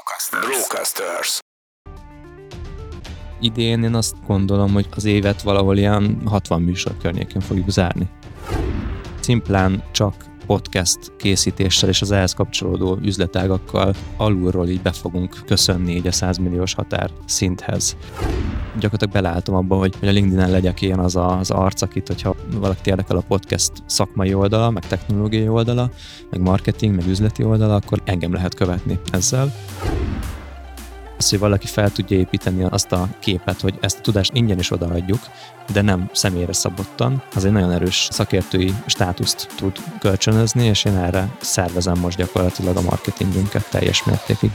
Brocasters. Brocasters. Idén én azt gondolom, hogy az évet valahol ilyen 60 műsor környékén fogjuk zárni. Szimplán csak podcast készítéssel és az ehhez kapcsolódó üzletágakkal alulról így be fogunk köszönni így a 100 milliós határ szinthez. Gyakorlatilag beleálltam abba, hogy, hogy a LinkedIn-en legyek ilyen az a, az arc, akit, hogyha valaki érdekel a podcast szakmai oldala, meg technológiai oldala, meg marketing, meg üzleti oldala, akkor engem lehet követni ezzel az, hogy valaki fel tudja építeni azt a képet, hogy ezt a tudást ingyen is odaadjuk, de nem személyre szabottan, az egy nagyon erős szakértői státuszt tud kölcsönözni, és én erre szervezem most gyakorlatilag a marketingünket teljes mértékig.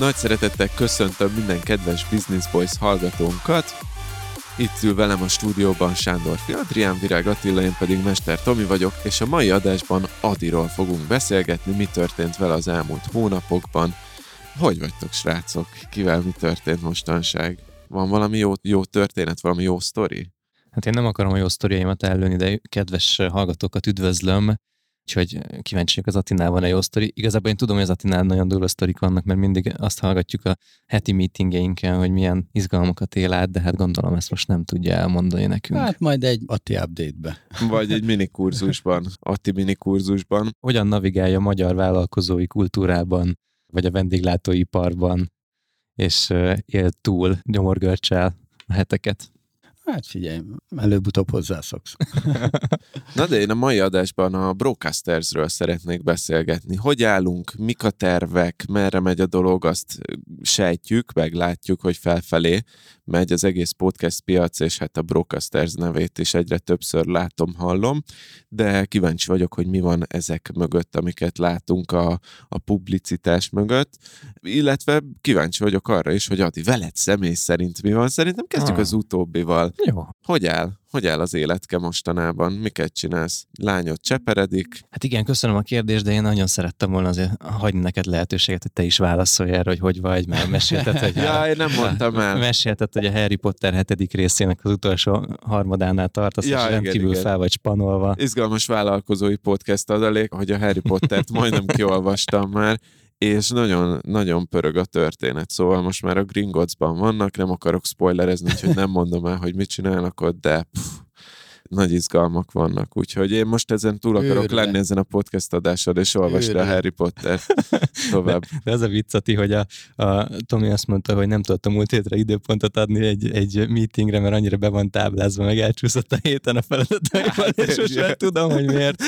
Nagy szeretettel köszöntöm minden kedves Business Boys hallgatónkat. Itt ül velem a stúdióban Sándor Adrián Virág Attila, én pedig Mester Tomi vagyok, és a mai adásban Adiról fogunk beszélgetni, mi történt vele az elmúlt hónapokban. Hogy vagytok, srácok? Kivel mi történt mostanság? Van valami jó, jó történet, valami jó sztori? Hát én nem akarom a jó sztoriaimat ellőni, de kedves hallgatókat üdvözlöm. Úgyhogy kíváncsi vagyok az Atinál van-e jó sztori. Igazából én tudom, hogy az Atinál nagyon durva sztorik vannak, mert mindig azt hallgatjuk a heti meetingeinken, hogy milyen izgalmakat él át, de hát gondolom ezt most nem tudja elmondani nekünk. Hát majd egy Ati update-be. Vagy egy mini kurzusban, Ati mini kurzusban. Hogyan navigálja a magyar vállalkozói kultúrában, vagy a vendéglátóiparban, és él túl nyomorgörcsel a heteket. Hát figyelj, előbb-utóbb hozzászoksz. Na de én a mai adásban a Broadcastersről szeretnék beszélgetni. Hogy állunk, mik a tervek, merre megy a dolog, azt sejtjük, meglátjuk, hogy felfelé megy az egész podcast piac, és hát a Broadcasters nevét is egyre többször látom, hallom, de kíváncsi vagyok, hogy mi van ezek mögött, amiket látunk a, a publicitás mögött, illetve kíváncsi vagyok arra is, hogy Adi, veled személy szerint mi van. Szerintem kezdjük ah. az utóbbival. Jó. Hogy áll? Hogy áll az életke mostanában? Miket csinálsz? Lányod cseperedik? Hát igen, köszönöm a kérdést, de én nagyon szerettem volna azért hagyni neked lehetőséget, hogy te is válaszolj erre, hogy hogy vagy, mert mesélted, hogy... ja, én nem mondtam el. Mesélted, hogy a Harry Potter hetedik részének az utolsó harmadánál tartasz, ja, és igen, rendkívül igen. fel vagy spanolva. Izgalmas vállalkozói podcast adalék, hogy a Harry Pottert majdnem kiolvastam már, és nagyon, nagyon pörög a történet, szóval most már a Gringottsban vannak, nem akarok spoilerezni, úgyhogy nem mondom el, hogy mit csinálnak ott, de pff, nagy izgalmak vannak, úgyhogy én most ezen túl akarok Őrle. lenni ezen a podcast adásod, és olvasd a Harry Potter tovább. De, de az a viccati, hogy a, a Tomi azt mondta, hogy nem tudott a múlt hétre időpontot adni egy, egy meetingre, mert annyira be van táblázva, meg elcsúszott a héten a feladataival, hát, és most már tudom, hogy miért.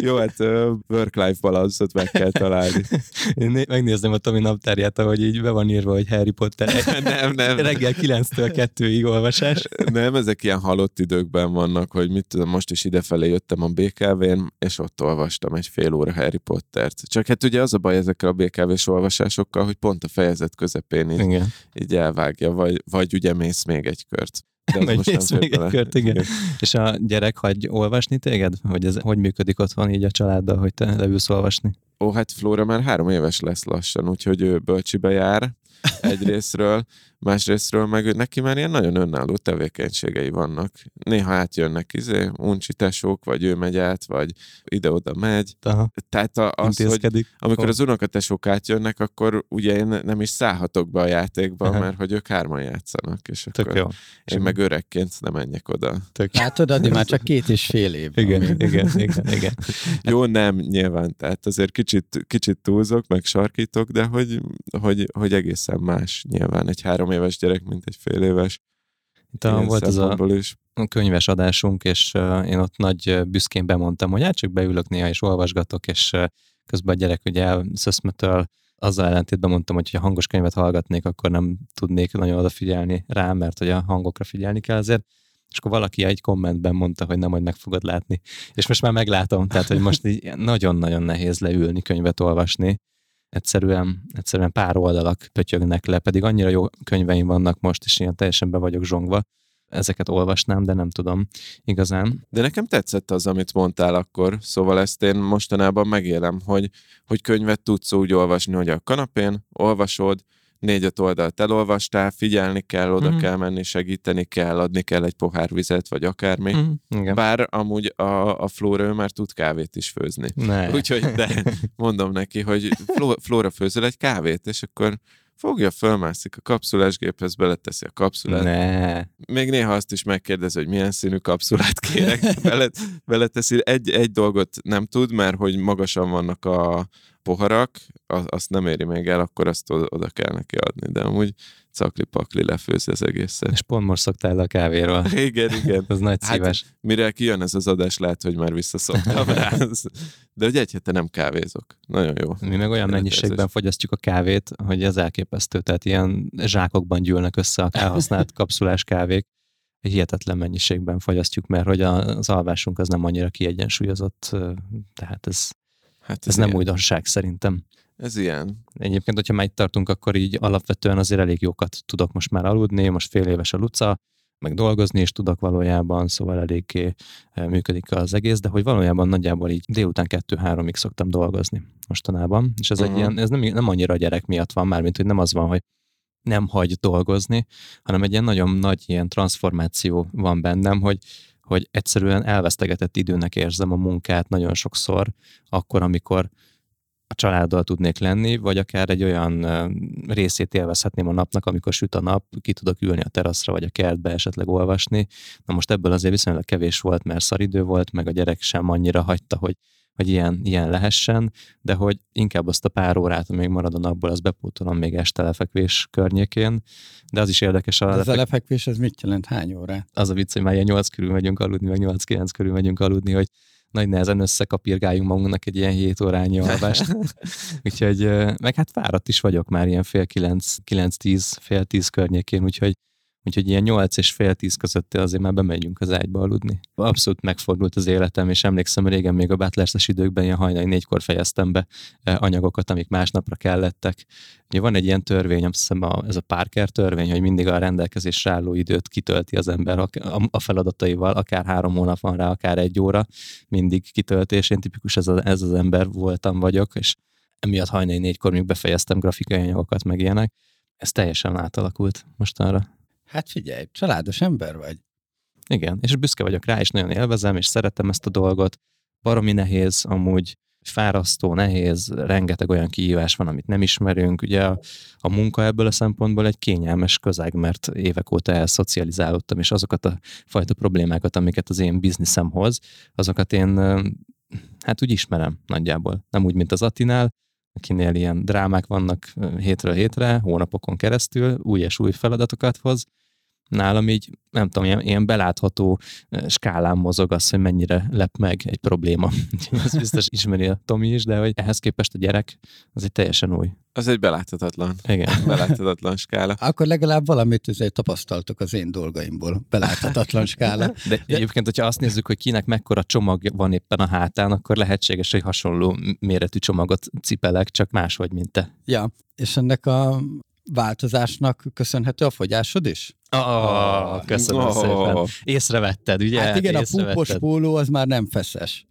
Jó, hát work-life balanszot meg kell találni. Én megnézem a Tomi naptárját, ahogy így be van írva, hogy Harry Potter. nem, nem. Reggel 9-től 2-ig olvasás. Nem, ezek ilyen halott időkben vannak annak, hogy mit tudom, most is idefelé jöttem a BKV-n, és ott olvastam egy fél óra Harry Pottert. Csak hát ugye az a baj ezekkel a BKV-s olvasásokkal, hogy pont a fejezet közepén így, igen. így elvágja, vagy, vagy ugye mész még egy kört. De mész még egy kört, igen. igen. És a gyerek hagy olvasni téged? Hogy ez hogy működik otthon így a családdal, hogy te leülsz olvasni? Ó, hát Flóra már három éves lesz lassan, úgyhogy ő bölcsibe jár egyrésztről, másrésztről meg neki már ilyen nagyon önálló tevékenységei vannak. Néha átjönnek izé, uncsitások, vagy ő megy át, vagy ide-oda megy. Aha. Tehát az, hogy amikor az unokatesók átjönnek, akkor ugye én nem is szállhatok be a játékba, Aha. mert hogy ők hárman játszanak, és Tök akkor jó. én meg öregként nem menjek oda. Tök. Látod, Adi, már csak két és fél év. Igen, igen, igen, igen, igen. Jó, nem, nyilván, tehát azért kicsit, kicsit túlzok, meg sarkítok, de hogy, hogy, hogy egészen más nyilván egy három éves gyerek, mint egy fél éves. A, volt az a is. könyves adásunk, és én ott nagy büszkén bemondtam, hogy hát csak beülök néha és olvasgatok, és közben a gyerek ugye elszöszmetől azzal ellentétben mondtam, hogy ha hangos könyvet hallgatnék, akkor nem tudnék nagyon odafigyelni rá, mert hogy a hangokra figyelni kell azért. És akkor valaki egy kommentben mondta, hogy nem, hogy meg fogod látni. És most már meglátom, tehát, hogy most így nagyon-nagyon nehéz leülni, könyvet olvasni egyszerűen, egyszerűen pár oldalak pötyögnek le, pedig annyira jó könyveim vannak most, és ilyen teljesen be vagyok zsongva, ezeket olvasnám, de nem tudom igazán. De nekem tetszett az, amit mondtál akkor, szóval ezt én mostanában megélem, hogy, hogy könyvet tudsz úgy olvasni, hogy a kanapén olvasod, négy-öt oldalt elolvastál, figyelni kell, oda mm. kell menni, segíteni kell, adni kell egy pohár vizet, vagy akármi. Mm, igen. Bár amúgy a, a Flóra ő már tud kávét is főzni. Ne. Úgyhogy de mondom neki, hogy Flóra főzöl egy kávét, és akkor fogja, fölmászik a kapszulásgéphez, beleteszi a kapszulát. Ne. Még néha azt is megkérdezi, hogy milyen színű kapszulát kérek. Belet, beleteszi. Egy, egy dolgot nem tud, mert hogy magasan vannak a poharak, azt nem éri még el, akkor azt oda kell neki adni. De amúgy cakli-pakli lefőzi az egészet. És pont most szoktál a kávéról. Igen, igen. az nagy hát, szíves. Mire kijön ez az adás, lehet, hogy már visszaszoktam rá. De hogy egy hete nem kávézok. Nagyon jó. Mi meg olyan mennyiségben fogyasztjuk a kávét, hogy ez elképesztő. Tehát ilyen zsákokban gyűlnek össze a elhasznált kapszulás kávék. Egy hihetetlen mennyiségben fogyasztjuk, mert hogy az alvásunk az nem annyira kiegyensúlyozott, tehát ez, hát ez, ez nem újdonság szerintem. Ez ilyen. Egyébként, hogyha már itt tartunk, akkor így alapvetően azért elég jókat tudok most már aludni, most fél éves a Luca, meg dolgozni is tudok valójában, szóval eléggé eh, működik az egész, de hogy valójában nagyjából így délután 2-3-ig szoktam dolgozni mostanában, és ez uh-huh. egy mhm. ilyen, ez nem, nem annyira a gyerek miatt van már, mint hogy nem az van, hogy nem hagy dolgozni, hanem egy ilyen nagyon nagy ilyen transformáció van bennem, hogy hogy egyszerűen elvesztegetett időnek érzem a munkát nagyon sokszor, akkor, amikor a családdal tudnék lenni, vagy akár egy olyan részét élvezhetném a napnak, amikor süt a nap, ki tudok ülni a teraszra, vagy a kertbe esetleg olvasni. Na most ebből azért viszonylag kevés volt, mert szaridő volt, meg a gyerek sem annyira hagyta, hogy, hogy ilyen, ilyen lehessen, de hogy inkább azt a pár órát, még marad a napból, az bepótolom még este lefekvés környékén. De az is érdekes. A, lefek... a lefekvés, ez mit jelent? Hány órát? Az a vicc, hogy már ilyen 8 körül megyünk aludni, meg 8-9 körül megyünk aludni, hogy nagy nehezen összekapirgáljunk magunknak egy ilyen 7 órányi alvást. úgyhogy, meg hát fáradt is vagyok már ilyen fél 9, 9-10, fél 10 környékén, úgyhogy Úgyhogy ilyen 8 és fél 10 között azért már bemegyünk az ágyba aludni. Abszolút megfordult az életem, és emlékszem régen még a butlers időkben ilyen hajnali négykor fejeztem be anyagokat, amik másnapra kellettek. Ugye van egy ilyen törvény, azt hiszem a, ez a Parker törvény, hogy mindig a rendelkezésre álló időt kitölti az ember a, a feladataival, akár három hónap van rá, akár egy óra, mindig kitöltés. Én tipikus ez, a, ez az ember voltam vagyok, és emiatt hajnali négykor még befejeztem grafikai anyagokat, meg ilyenek. Ez teljesen átalakult mostanra. Hát figyelj, családos ember vagy. Igen, és büszke vagyok rá, és nagyon élvezem, és szeretem ezt a dolgot. Baromi nehéz, amúgy fárasztó, nehéz, rengeteg olyan kihívás van, amit nem ismerünk. Ugye a, a munka ebből a szempontból egy kényelmes közeg, mert évek óta elszocializálódtam, és azokat a fajta problémákat, amiket az én bizniszem hoz, azokat én hát úgy ismerem nagyjából. Nem úgy, mint az Atinál, akinél ilyen drámák vannak hétről hétre, hónapokon keresztül, új és új feladatokat hoz. Nálam így, nem tudom, ilyen, ilyen belátható skálán mozog az, hogy mennyire lep meg egy probléma. Ez biztos ismeri a Tomi is, de hogy ehhez képest a gyerek az egy teljesen új. Az egy beláthatatlan. Igen. Beláthatatlan skála. Akkor legalább valamit azért tapasztaltok az én dolgaimból. Beláthatatlan skála. De, De egyébként, hogyha azt nézzük, hogy kinek mekkora csomag van éppen a hátán, akkor lehetséges, hogy hasonló méretű csomagot cipelek, csak máshogy, mint te. Ja, és ennek a változásnak köszönhető a fogyásod is? Oh, köszönöm oh. szépen. Észrevetted, ugye? Hát igen, a púpos póló az már nem feszes.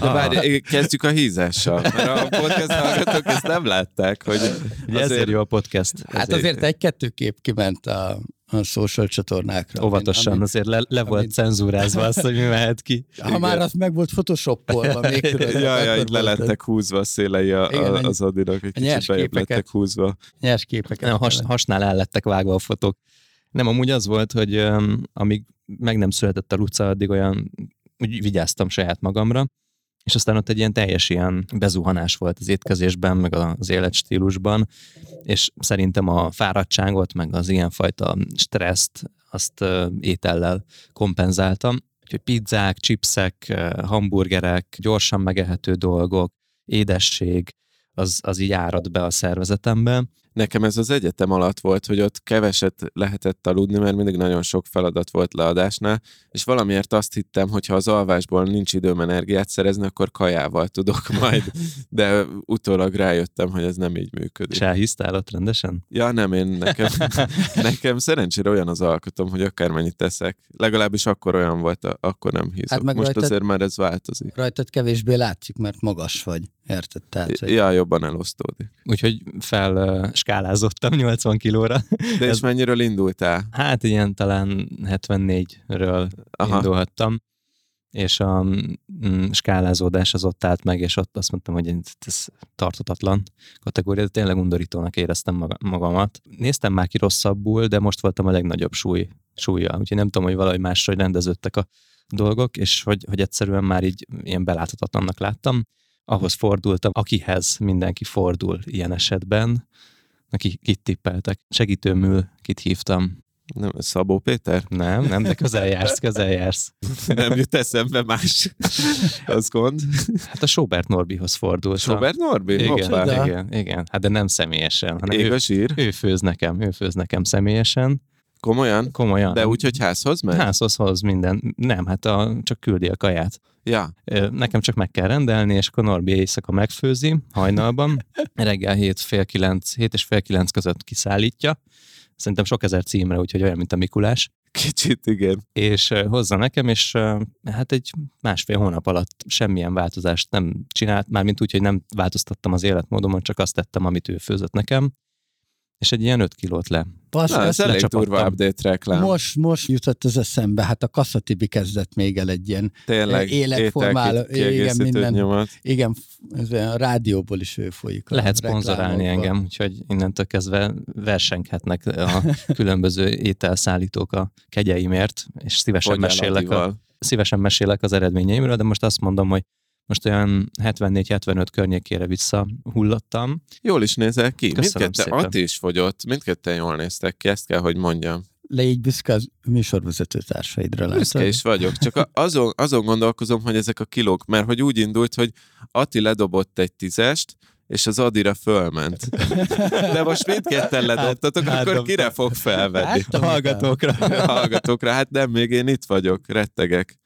De ah. várj, kezdjük a hízással, mert a podcast hallgatók ezt nem látták, hogy azért... ezért jó a podcast. Hát ezért, azért egy-kettő kép kiment a, a social csatornákra. Óvatosan, amit, azért le, le volt amit... cenzúrázva azt, hogy mi mehet ki. Ha Igen. már az meg volt photoshopolva még. Tudod, ja, ja, így le lettek húzva a szélei a, Igen, az adinak, egy kicsit bejebb lettek húzva. Nyers képeket. Nem, has, hasnál el lettek vágva a fotók. Nem, amúgy az volt, hogy amíg meg nem született a Luca, addig olyan, úgy vigyáztam saját magamra, és aztán ott egy ilyen teljes ilyen bezuhanás volt az étkezésben, meg az életstílusban, és szerintem a fáradtságot, meg az ilyenfajta stresszt, azt étellel kompenzáltam. Úgyhogy pizzák, chipsek, hamburgerek, gyorsan megehető dolgok, édesség, az, az így árad be a szervezetembe, Nekem ez az egyetem alatt volt, hogy ott keveset lehetett aludni, mert mindig nagyon sok feladat volt leadásnál, és valamiért azt hittem, hogy ha az alvásból nincs időm energiát szerezni, akkor kajával tudok majd, de utólag rájöttem, hogy ez nem így működik. És elhisztál ott rendesen? Ja, nem, én nekem, nekem szerencsére olyan az alkotom, hogy akármennyit teszek. Legalábbis akkor olyan volt, akkor nem hiszem. Hát Most rajtad, azért már ez változik. Rajtad kevésbé látszik, mert magas vagy. Érted? Tehát, hogy... Ja, jobban elosztódik. Úgyhogy felskálázottam 80 kilóra. De és Ez... mennyiről indultál? Hát ilyen talán 74-ről Aha. indulhattam és a mm, skálázódás az ott állt meg, és ott azt mondtam, hogy ez tartatatlan kategória, de tényleg undorítónak éreztem magamat. Néztem már ki rosszabbul, de most voltam a legnagyobb súly, súlya, úgyhogy nem tudom, hogy valahogy máshogy rendeződtek a dolgok, és hogy, hogy egyszerűen már így ilyen beláthatatlannak láttam ahhoz fordultam, akihez mindenki fordul ilyen esetben, aki kit tippeltek. Segítőmül kit hívtam. Nem, Szabó Péter? Nem, nem, de közel jársz, közel jársz. nem jut eszembe más. Az gond. Hát a Sobert Norbihoz fordult. Sobert Norbi? Igen, Hoppá. igen, igen. Hát de nem személyesen. Hanem Ég ő, zsír. ő főz nekem, ő főz nekem személyesen. Komolyan? Komolyan. De úgy, hogy házhoz megy? Házhoz hoz minden. Nem, hát a, csak küldi a kaját. Ja. Nekem csak meg kell rendelni, és akkor Norbi éjszaka megfőzi hajnalban. Reggel 7, fél 9, 7 és fél 9 között kiszállítja. Szerintem sok ezer címre, úgyhogy olyan, mint a Mikulás. Kicsit, igen. És hozza nekem, és hát egy másfél hónap alatt semmilyen változást nem csinált, mármint úgy, hogy nem változtattam az életmódomon, csak azt tettem, amit ő főzött nekem és egy ilyen 5 kilót le. Basz, Na, ez elég durva update reklám. Most, most jutott ez eszembe, hát a Kasszatibi kezdett még el egy ilyen Tényleg, életformáló, igen, minden, nyomat. igen, ez a rádióból is ő folyik. Lehet szponzorálni engem, úgyhogy innentől kezdve versenyhetnek a különböző ételszállítók a kegyeimért, és szívesen mesélek, a, szívesen mesélek az eredményeimről, de most azt mondom, hogy most olyan 74-75 környékére visszahullottam. Jól is nézel ki. Mindketten, Ati is fogyott, mindketten jól néztek ki, ezt kell, hogy mondjam. Légy büszke az műsorvezető társaidra. Látod? Büszke is vagyok, csak azon, azon gondolkozom, hogy ezek a kilók, mert hogy úgy indult, hogy Ati ledobott egy tízest, és az Adira fölment. De most mindketten ledobtatok, hát, akkor kire fog felvenni? Hát, a hallgatókra. A hallgatókra. Hát nem, még én itt vagyok, rettegek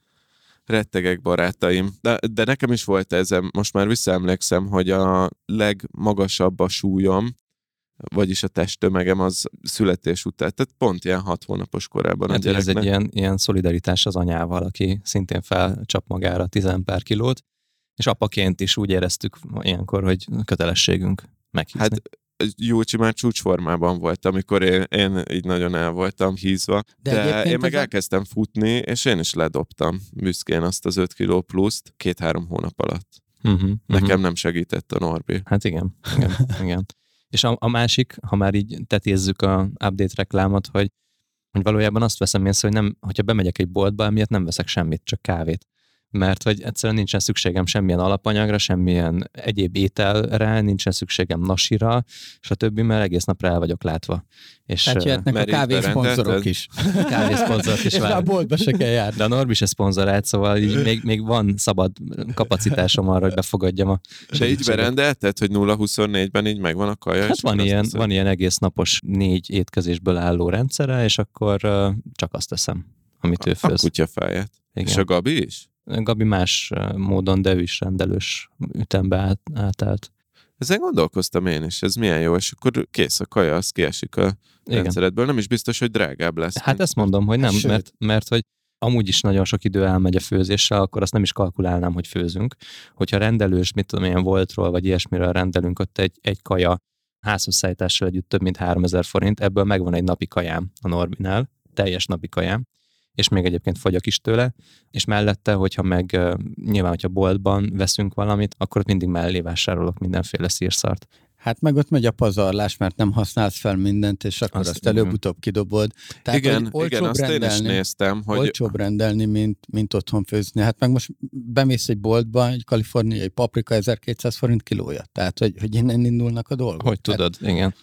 rettegek barátaim. De, de nekem is volt ez, most már visszaemlékszem, hogy a legmagasabb a súlyom, vagyis a testtömegem az születés után, tehát pont ilyen hat hónapos korában hát a gyereknek. Ez egy ilyen, ilyen szolidaritás az anyával, aki szintén felcsap magára 10 pár kilót, és apaként is úgy éreztük ilyenkor, hogy kötelességünk meghízni. Hát Júlcsi már csúcsformában volt, amikor én, én így nagyon el voltam hízva, de, de én meg elkezdtem futni, és én is ledobtam büszkén azt az 5 kiló pluszt két-három hónap alatt. Uh-huh, Nekem uh-huh. nem segített a Norbi. Hát igen, igen, igen. És a, a másik, ha már így tetézzük a update reklámot, hogy, hogy valójában azt veszem észre, hogy nem, hogyha bemegyek egy boltba, emiatt nem veszek semmit, csak kávét mert hogy egyszerűen nincsen szükségem semmilyen alapanyagra, semmilyen egyéb ételre, nincsen szükségem nasira, stb., mert egész napra el vagyok látva. És, hát jöhetnek a kávészponzorok is. Kávészponzorok is. és a boltba se kell járni. De a Norbi se szponzorált, szóval így még, még van szabad kapacitásom arra, hogy befogadjam a De így berendelted, hogy 0-24-ben így megvan a kaja? Hát van ilyen, van ilyen egész napos négy étkezésből álló rendszere, és akkor uh, csak azt teszem, amit ő főz. A kutyafáját. Igen. És a Gabi is? Gabi más módon, de ő is rendelős ütembe át, átállt. Ezen gondolkoztam én is, ez milyen jó, és akkor kész a kaja, az kiesik a Igen. rendszeredből, nem is biztos, hogy drágább lesz. Hát ezt mondom, hogy nem, mert, mert hogy amúgy is nagyon sok idő elmegy a főzéssel, akkor azt nem is kalkulálnám, hogy főzünk. Hogyha rendelős, mit tudom, ilyen voltról, vagy ilyesmiről rendelünk, ott egy, egy kaja házhozszállítással együtt több mint 3000 forint, ebből megvan egy napi kajám a Norbinál, teljes napi kajám, és még egyébként fogyok is tőle, és mellette, hogyha meg nyilván, hogyha boltban veszünk valamit, akkor ott mindig mellé vásárolok mindenféle szírszart. Hát meg ott megy a pazarlás, mert nem használsz fel mindent, és akkor azt, azt előbb-utóbb kidobod. Tehát, igen, igen, azt rendelni, én is néztem, hogy... Olcsóbb rendelni, mint, mint otthon főzni. Hát meg most bemész egy boltba, egy kaliforniai paprika 1200 forint kilója. Tehát, hogy, hogy innen indulnak a dolgok. Hogy tudod, hát, igen.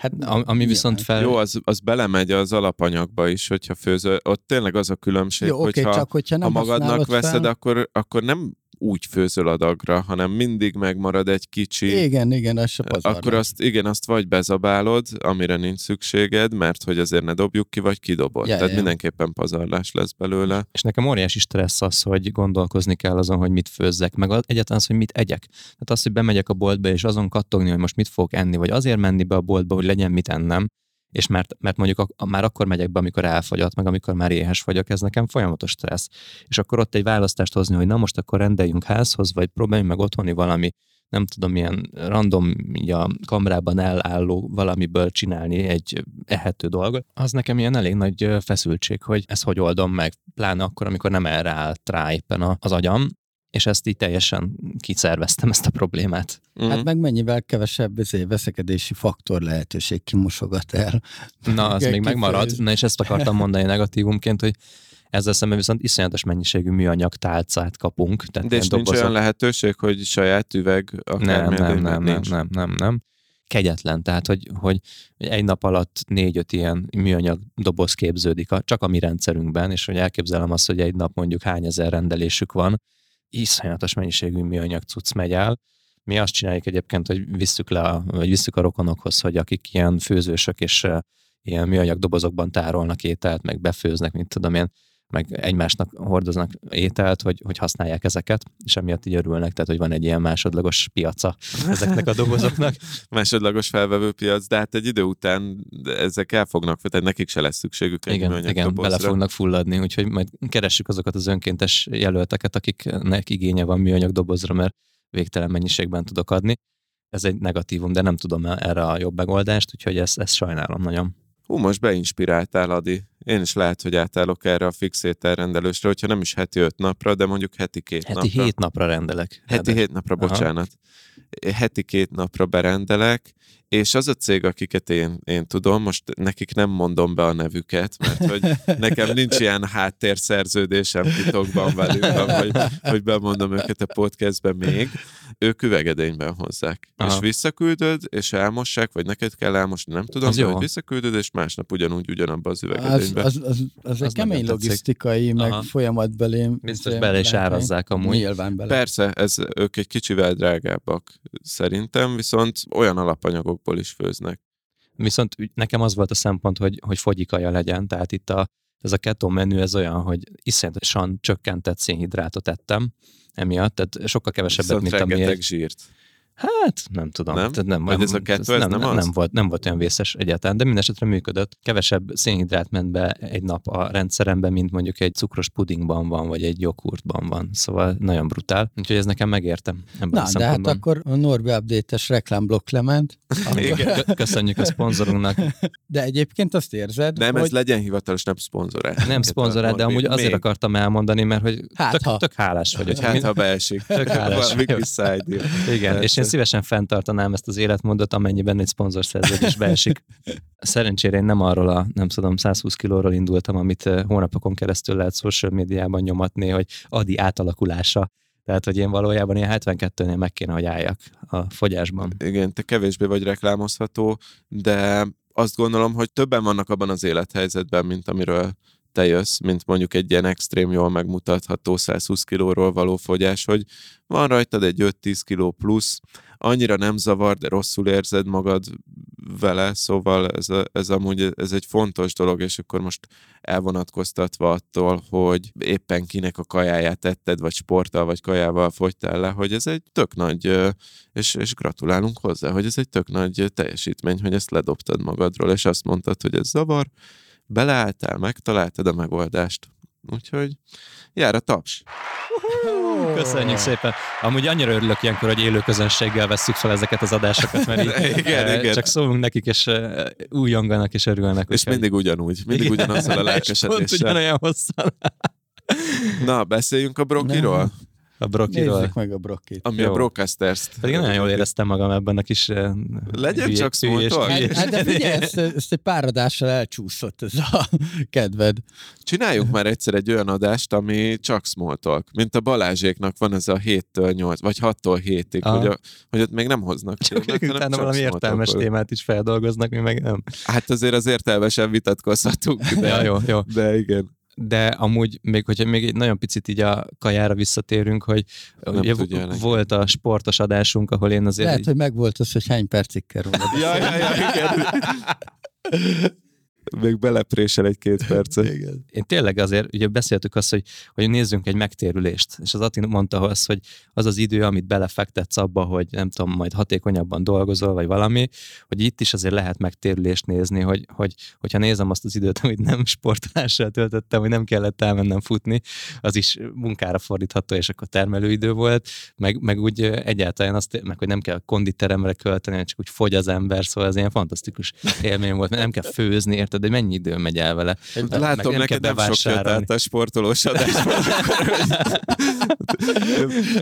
Hát, ami viszont fel... Jó, az, az belemegy az alapanyagba is, hogyha főző. Ott tényleg az a különbség, Jó, hogyha, okay, csak hogyha nem ha magadnak veszed, fel... akkor, akkor nem úgy főzöl adagra, hanem mindig megmarad egy kicsi. Igen, igen, az se pazarlás. Akkor azt, igen, azt vagy bezabálod, amire nincs szükséged, mert hogy azért ne dobjuk ki, vagy kidobod. Ja, Tehát ja. mindenképpen pazarlás lesz belőle. És nekem óriási stressz az, hogy gondolkozni kell azon, hogy mit főzzek, meg egyáltalán az, hogy mit egyek. Tehát az, hogy bemegyek a boltba, és azon kattogni, hogy most mit fogok enni, vagy azért menni be a boltba, hogy legyen mit ennem, és mert, mert mondjuk a, már akkor megyek be, amikor elfogyott, meg amikor már éhes vagyok, ez nekem folyamatos stressz. És akkor ott egy választást hozni, hogy na most akkor rendeljünk házhoz, vagy próbáljunk meg otthoni valami, nem tudom, milyen random, így a kamrában elálló valamiből csinálni egy ehető dolgot, az nekem ilyen elég nagy feszültség, hogy ezt hogy oldom meg, pláne akkor, amikor nem erre állt rá éppen az agyam, és ezt így teljesen kiszerveztem ezt a problémát. Hát mm. meg mennyivel kevesebb ezért veszekedési faktor lehetőség kimosogat el. Na, az még megmarad. Na, és ezt akartam mondani negatívumként, hogy ezzel szemben viszont iszonyatos mennyiségű műanyag tálcát kapunk. Tehát De és nincs dobozok... olyan lehetőség, hogy saját üveg akár nem, nem, nem, nem, nem, nem, nem. Kegyetlen, tehát hogy, hogy egy nap alatt négy-öt ilyen műanyag doboz képződik csak a mi rendszerünkben, és hogy elképzelem azt, hogy egy nap mondjuk hány ezer rendelésük van, iszonyatos mennyiségű műanyag cucc megy el. Mi azt csináljuk egyébként, hogy visszük le, vagy visszük a rokonokhoz, hogy akik ilyen főzősök és ilyen műanyag dobozokban tárolnak ételt, meg befőznek, mint tudom én, meg egymásnak hordoznak ételt, hogy, hogy használják ezeket, és emiatt így örülnek, tehát hogy van egy ilyen másodlagos piaca ezeknek a dobozoknak. másodlagos felvevő piac, de hát egy idő után ezek el fognak, tehát nekik se lesz szükségük egy igen, igen, dobozra. bele fognak fulladni, úgyhogy majd keressük azokat az önkéntes jelölteket, akiknek igénye van műanyag dobozra, mert végtelen mennyiségben tudok adni. Ez egy negatívum, de nem tudom erre a jobb megoldást, úgyhogy ezt, ezt sajnálom nagyon. Hú, most beinspiráltál, Adi. Én is lehet, hogy átállok erre a fix ételrendelősre, hogyha nem is heti öt napra, de mondjuk heti két heti napra. Heti hét napra rendelek. Heti hét napra, bocsánat. Aha. Heti két napra berendelek, és az a cég, akiket én, én tudom, most nekik nem mondom be a nevüket, mert hogy nekem nincs ilyen háttérszerződésem titokban velük, hogy, hogy bemondom őket a podcastben még. Ők üvegedényben hozzák. Aha. És visszaküldöd, és elmossák, vagy neked kell elmosni, nem tudom, az de, hogy visszaküldöd, és másnap ugyanúgy ugyanabba az üvegedénybe. Az, az, az, az, az egy kemény logisztikai, meg Aha. folyamatbeli. Biztos bele is árazzák amúgy. Nyilván bele. Persze, ez, ők egy kicsivel drágábbak szerintem, viszont olyan alapanyagok alapokból is főznek. Viszont nekem az volt a szempont, hogy, hogy fogyikaja legyen, tehát itt a, ez a keto menü, ez olyan, hogy iszonyatosan csökkentett szénhidrátot ettem emiatt, tehát sokkal kevesebbet, Viszont mint ami... zsírt. Hát, nem tudom. Nem? Tehát nem, nem, ez a kettő, ez nem, nem, nem, nem, volt, nem volt olyan vészes egyáltalán, de minden esetre működött. Kevesebb szénhidrát ment be egy nap a rendszerembe, mint mondjuk egy cukros pudingban van, vagy egy joghurtban van. Szóval nagyon brutál. Úgyhogy ez nekem megértem. Na, de hát akkor a Norbi Update-es reklámblokk lement. Igen. Köszönjük a szponzorunknak. De egyébként azt érzed, Nem, hogy... ez legyen hivatalos, nem szponzorál. Nem szponzorál, de amúgy azért Még. akartam elmondani, mert hogy hát, tök, ha. tök hálás vagyok. Hát, ha beesik. Tök hálás. Igen, és én szívesen fenntartanám ezt az életmódot, amennyiben egy szponzorszerződés beesik. Szerencsére én nem arról a, nem tudom, 120 kilóról indultam, amit hónapokon keresztül lehet social médiában nyomatni, hogy adi átalakulása. Tehát, hogy én valójában ilyen 72-nél meg kéne, hogy álljak a fogyásban. Igen, te kevésbé vagy reklámozható, de azt gondolom, hogy többen vannak abban az élethelyzetben, mint amiről te jössz, mint mondjuk egy ilyen extrém jól megmutatható 120 kilóról való fogyás, hogy van rajtad egy 5-10 kiló plusz, annyira nem zavar, de rosszul érzed magad vele, szóval ez, a, ez amúgy ez egy fontos dolog, és akkor most elvonatkoztatva attól, hogy éppen kinek a kajáját etted, vagy sporttal, vagy kajával fogytál le, hogy ez egy tök nagy, és, és gratulálunk hozzá, hogy ez egy tök nagy teljesítmény, hogy ezt ledobtad magadról, és azt mondtad, hogy ez zavar, beleálltál, megtaláltad a megoldást. Úgyhogy jár a taps. Köszönjük szépen. Amúgy annyira örülök ilyenkor, hogy élő közönséggel veszük fel ezeket az adásokat, mert így, igen, e, igen. csak szólunk nekik, és e, újonganak, és örülnek. És úgy, mindig ugyanúgy, mindig igen. ugyanazzal a lelkesedéssel. Pont ugyanolyan hosszan. Na, beszéljünk a brokiról? Nem. A brokiról. Nézzük meg a brokit. Ami Jó. a brocasters Pedig nagyon jól éreztem magam ebben a kis Legyen hülye, csak szóltok. Hát, hát de figyelj, ezt, ezt egy pár adással elcsúszott ez a kedved. Csináljunk már egyszer egy olyan adást, ami csak small mint a Balázséknak van ez a 7-től 8, vagy 6-tól 7-ig, hogy, a, hogy ott még nem hoznak csak témát, utána valami értelmes témát is feldolgoznak, mi meg nem. Hát azért az értelmesen vitatkozhatunk, de, ja, jó, jó. de igen. De amúgy még, hogyha még egy nagyon picit így a kajára visszatérünk, hogy ugye volt a sportos adásunk, ahol én azért... Lehet, így... hogy megvolt az, hogy hány percig kell róla. ja, ja, ja, igen. még beleprésel egy-két percet. Igen. Én tényleg azért, ugye beszéltük azt, hogy, hogy nézzünk egy megtérülést, és az Attila mondta azt, hogy az az idő, amit belefektetsz abba, hogy nem tudom, majd hatékonyabban dolgozol, vagy valami, hogy itt is azért lehet megtérülést nézni, hogy, hogy hogyha nézem azt az időt, amit nem sportolással töltöttem, hogy nem kellett elmennem futni, az is munkára fordítható, és akkor termelőidő volt, meg, meg úgy egyáltalán azt, meg hogy nem kell konditeremre költeni, csak úgy fogy az ember, szóval ez ilyen fantasztikus élmény volt, mert nem kell főzni, érted? De mennyi idő megy el vele? Hát, Látom, nem neked nem sok jött át a sportolós adásban.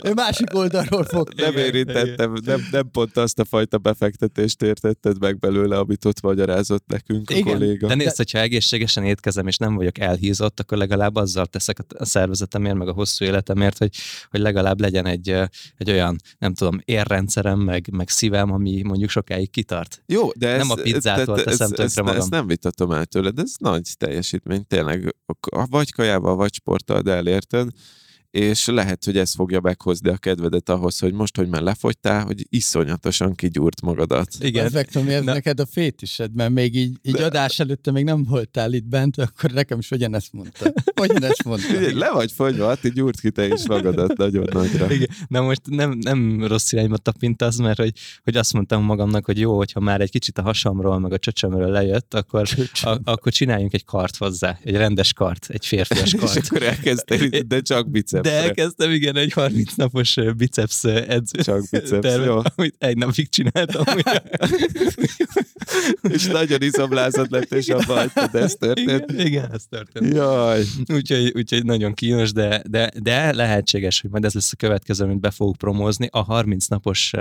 ő másik oldalról fog. Nem érintettem, nem, nem pont azt a fajta befektetést értetted meg belőle, amit ott magyarázott nekünk Igen, a kolléga. De nézd, hogyha egészségesen étkezem, és nem vagyok elhízott, akkor legalább azzal teszek a szervezetemért, meg a hosszú életemért, hogy, hogy legalább legyen egy, egy olyan, nem tudom, érrendszerem, meg, meg szívem, ami mondjuk sokáig kitart. Jó, de nem ez, a pizzától ez, teszem ez, tönkre ez, magam. Ezt nem vitatom el tőled, ez nagy teljesítmény, tényleg, vagy kajával, vagy sporttal, de elérted, és lehet, hogy ez fogja meghozni a kedvedet ahhoz, hogy most, hogy már lefogytál, hogy iszonyatosan kigyúrt magadat. Igen. Ezek tudom, ez Na. neked a fétised, mert még így, így De... adás előtte még nem voltál itt bent, akkor nekem is ugyanezt mondta. Ugyanezt mondta. Le vagy fogyva, hát gyúrt ki te is magadat nagyon nagyra. Igen. Na most nem, nem rossz irányba tapintasz, mert hogy, hogy azt mondtam magamnak, hogy jó, hogyha már egy kicsit a hasamról, meg a csöcsömről lejött, akkor, a, akkor csináljunk egy kart hozzá, egy rendes kart, egy férfias kart. És akkor elkezdtél, de csak bicep bicepsre. De elkezdtem, igen, egy 30 napos biceps edző. Csak biceps, tervet, jó. Amit egy napig csináltam. és nagyon izomlázad lett, és abba hagytad, ez történt. Igen, igen, ez történt. Jaj. Úgyhogy, úgyhogy nagyon kínos, de, de, de lehetséges, hogy majd ez lesz a következő, amit be fogok promózni. A 30 napos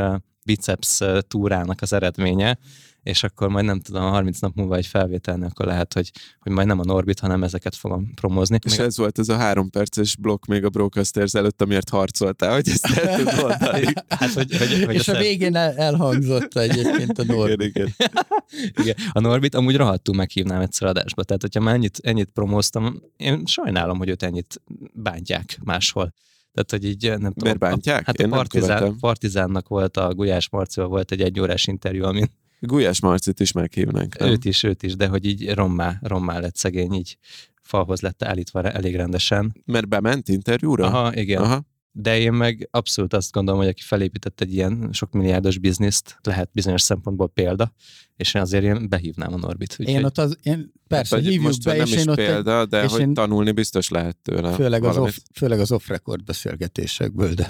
biceps túrának az eredménye, és akkor majd nem tudom, 30 nap múlva egy felvételni, akkor lehet, hogy, hogy majd nem a Norbit, hanem ezeket fogom promózni. És még ez volt ez a három perces blokk még a Brocasters előtt, amiért harcoltál, hogy ezt el tud mondani. hát, hogy, hogy, hogy és a, a végén el, elhangzott egyébként a Norbit. Igen, igen. igen. A Norbit amúgy rohadtul meghívnám egyszer adásba, tehát hogyha már ennyit, ennyit promóztam, én sajnálom, hogy őt ennyit bántják máshol. Tehát, hogy így nem tudom. Miért bántják? Hát Én a partizán, Partizánnak volt a Gulyás Marcival volt egy egyórás interjú, amin Gulyás Marcit is meghívnánk. Nem? Őt is, őt is, de hogy így rommá, rommá lett szegény, így falhoz lett állítva elég rendesen. Mert bement interjúra? Aha, igen. Aha. De én meg abszolút azt gondolom, hogy aki felépített egy ilyen sok milliárdos bizniszt, lehet bizonyos szempontból példa, és én azért én behívnám a Norbit. Úgyhogy... Én ott az, én persze hát, hívjuk most be, nem és is én ott példa, de hogy én... tanulni biztos lehet tőle. Főleg az, off, főleg az off-record beszélgetésekből, de...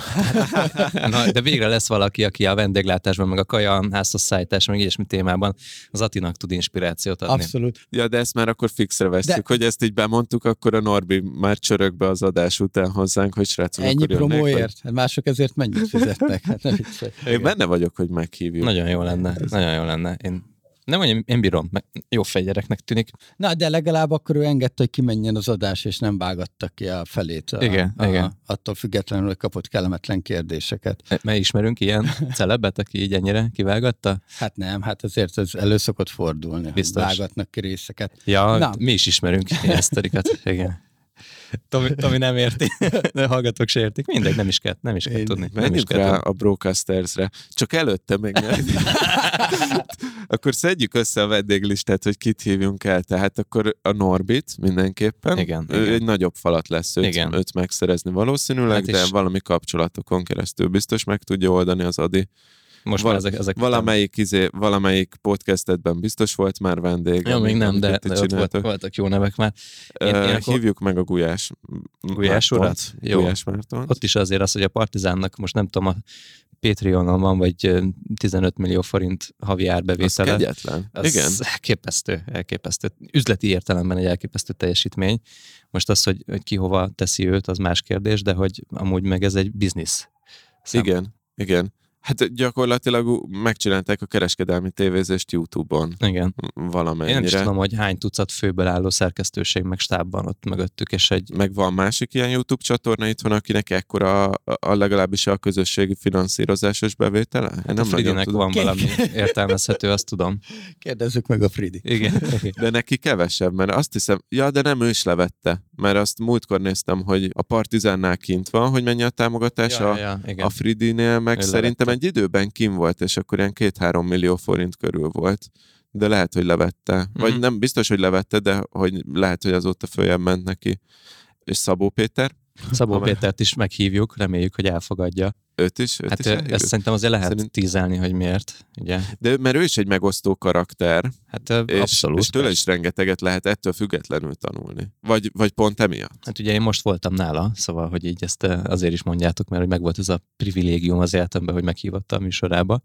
Na, de végre lesz valaki, aki a vendéglátásban, meg a kaja házhozszállítás, meg ilyesmi témában az Atinak tud inspirációt adni. Abszolút. Ja, de ezt már akkor fixre veszük, de... hogy ezt így bemondtuk, akkor a Norbi már csörög be az adás után hozzánk, hogy srácok, Ennyi promóért? Vagy... Hát mások ezért mennyit fizetnek? Hát nem Én benne vagyok, hogy meghívjuk. Nagyon jó lenne, nagyon jó lenne. Én nem mondjam, én bírom, meg jó fegyvereknek tűnik. Na, de legalább akkor ő engedte, hogy kimenjen az adás, és nem vágatta ki a felét. A, igen, a, igen. Attól függetlenül, hogy kapott kellemetlen kérdéseket. Mert ismerünk ilyen celebet, aki így ennyire kivágatta? Hát nem, hát azért ez elő szokott fordulni, Biztos. hogy vágatnak ki részeket. Ja, Na. mi is ismerünk ilyen sztorikat, igen. Tomi, Tomi nem érti, de hallgatók se értik. Mindegy, nem is kell, nem is kell tudni. Menjünk rá tudni. a Broadcastersre. Csak előtte még nem. akkor szedjük össze a vendéglistát, hogy kit hívjunk el. Tehát akkor a Norbit mindenképpen. Igen, ő igen. egy nagyobb falat lesz őt, igen. őt megszerezni valószínűleg, hát de valami kapcsolatokon keresztül biztos meg tudja oldani az Adi. Most Val- már ezek, ezek valamelyik, izé, valamelyik podcastedben biztos volt már vendég. Ja, még nem, de, de ott volt, voltak jó nevek már. Én, uh, én akkor... Hívjuk meg a Gulyás Gulyás urat? Jó. Gulyás Márton. Ott is azért az, hogy a Partizánnak most nem tudom, a Patreonon van, vagy 15 millió forint havi árbevétele. Az kegyetlen. Az Igen. elképesztő, elképesztő. Üzleti értelemben egy elképesztő teljesítmény. Most az, hogy, hogy ki hova teszi őt, az más kérdés, de hogy amúgy meg ez egy biznisz. Szem. Igen, igen. Hát gyakorlatilag megcsinálták a kereskedelmi tévézést YouTube-on. Igen. Valamennyire. Én nem is tudom, hogy hány tucat főből álló szerkesztőség meg stáb van ott mögöttük, és egy... Meg van másik ilyen YouTube csatorna itthon, akinek ekkora a, legalábbis a közösségi finanszírozásos bevétele? Hát nem a Fridinek van valami értelmezhető, azt tudom. Kérdezzük meg a Fridi. Igen. De neki kevesebb, mert azt hiszem, ja, de nem ő is levette, mert azt múltkor néztem, hogy a Partizánnál kint van, hogy mennyi a támogatás, ja, a, ja, a Fridinél meg ő szerintem levette. egy időben kim volt, és akkor ilyen két-három millió forint körül volt de lehet, hogy levette. Mm-hmm. Vagy mhm. nem biztos, hogy levette, de hogy lehet, hogy azóta följebb ment neki. És Szabó Péter? Szabó Amely... Pétert is meghívjuk, reméljük, hogy elfogadja. Őt is? Őt hát is ezt szerintem azért lehet Szerint... tízelni, hogy miért. Ugye? De mert ő is egy megosztó karakter. Hát és, abszolút. És tőle is rengeteget lehet ettől függetlenül tanulni. Vagy, vagy pont emiatt. Hát ugye én most voltam nála, szóval, hogy így ezt azért is mondjátok, mert hogy megvolt ez a privilégium az életemben, hogy meghívott a műsorába.